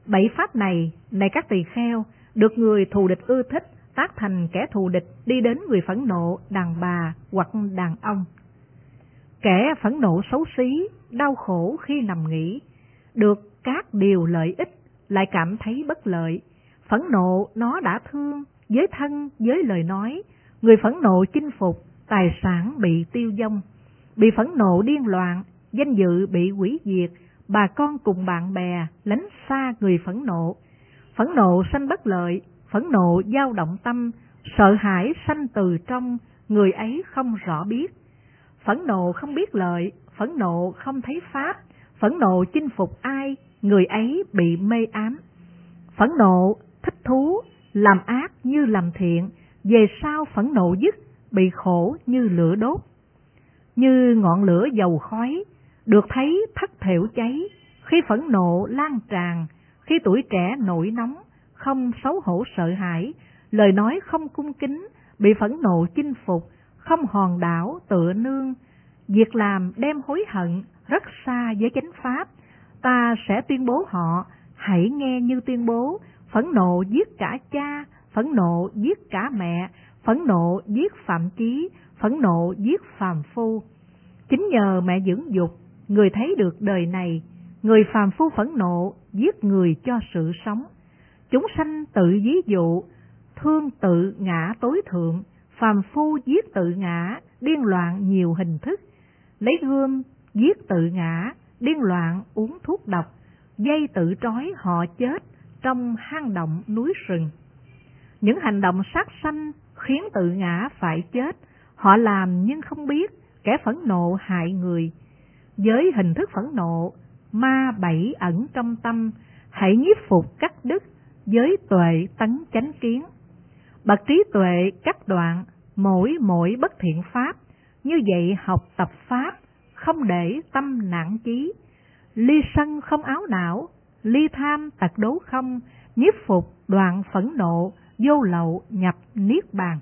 Bảy pháp này, này các tỳ kheo, được người thù địch ưa thích, tác thành kẻ thù địch đi đến người phẫn nộ, đàn bà hoặc đàn ông. Kẻ phẫn nộ xấu xí, đau khổ khi nằm nghỉ, được các điều lợi ích lại cảm thấy bất lợi. Phẫn nộ nó đã thương, với thân, với lời nói, người phẫn nộ chinh phục, tài sản bị tiêu dông, bị phẫn nộ điên loạn, danh dự bị hủy diệt, bà con cùng bạn bè lánh xa người phẫn nộ. Phẫn nộ sanh bất lợi, phẫn nộ dao động tâm, sợ hãi sanh từ trong, người ấy không rõ biết. Phẫn nộ không biết lợi, phẫn nộ không thấy pháp, phẫn nộ chinh phục ai, người ấy bị mê ám. Phẫn nộ thích thú, làm ác như làm thiện, về sau phẫn nộ dứt, bị khổ như lửa đốt. Như ngọn lửa dầu khói, được thấy thất thểu cháy, khi phẫn nộ lan tràn, khi tuổi trẻ nổi nóng, không xấu hổ sợ hãi, lời nói không cung kính, bị phẫn nộ chinh phục, không hòn đảo tựa nương, việc làm đem hối hận rất xa với chánh pháp, ta sẽ tuyên bố họ, hãy nghe như tuyên bố, phẫn nộ giết cả cha, phẫn nộ giết cả mẹ, phẫn nộ giết phạm chí, phẫn nộ giết phàm phu. Chính nhờ mẹ dưỡng dục, người thấy được đời này, người phàm phu phẫn nộ giết người cho sự sống. Chúng sanh tự ví dụ, thương tự ngã tối thượng, phàm phu giết tự ngã, điên loạn nhiều hình thức, lấy gươm giết tự ngã, điên loạn uống thuốc độc, dây tự trói họ chết trong hang động núi rừng. Những hành động sát sanh khiến tự ngã phải chết, họ làm nhưng không biết, kẻ phẫn nộ hại người. Với hình thức phẫn nộ, ma bảy ẩn trong tâm, hãy nhiếp phục cắt đứt, với tuệ tấn chánh kiến. Bậc trí tuệ cắt đoạn mỗi mỗi bất thiện pháp, như vậy học tập pháp, không để tâm nặng chí. Ly sân không áo não, ly tham tật đấu không, nhiếp phục đoạn phẫn nộ, vô lậu nhập niết bàn.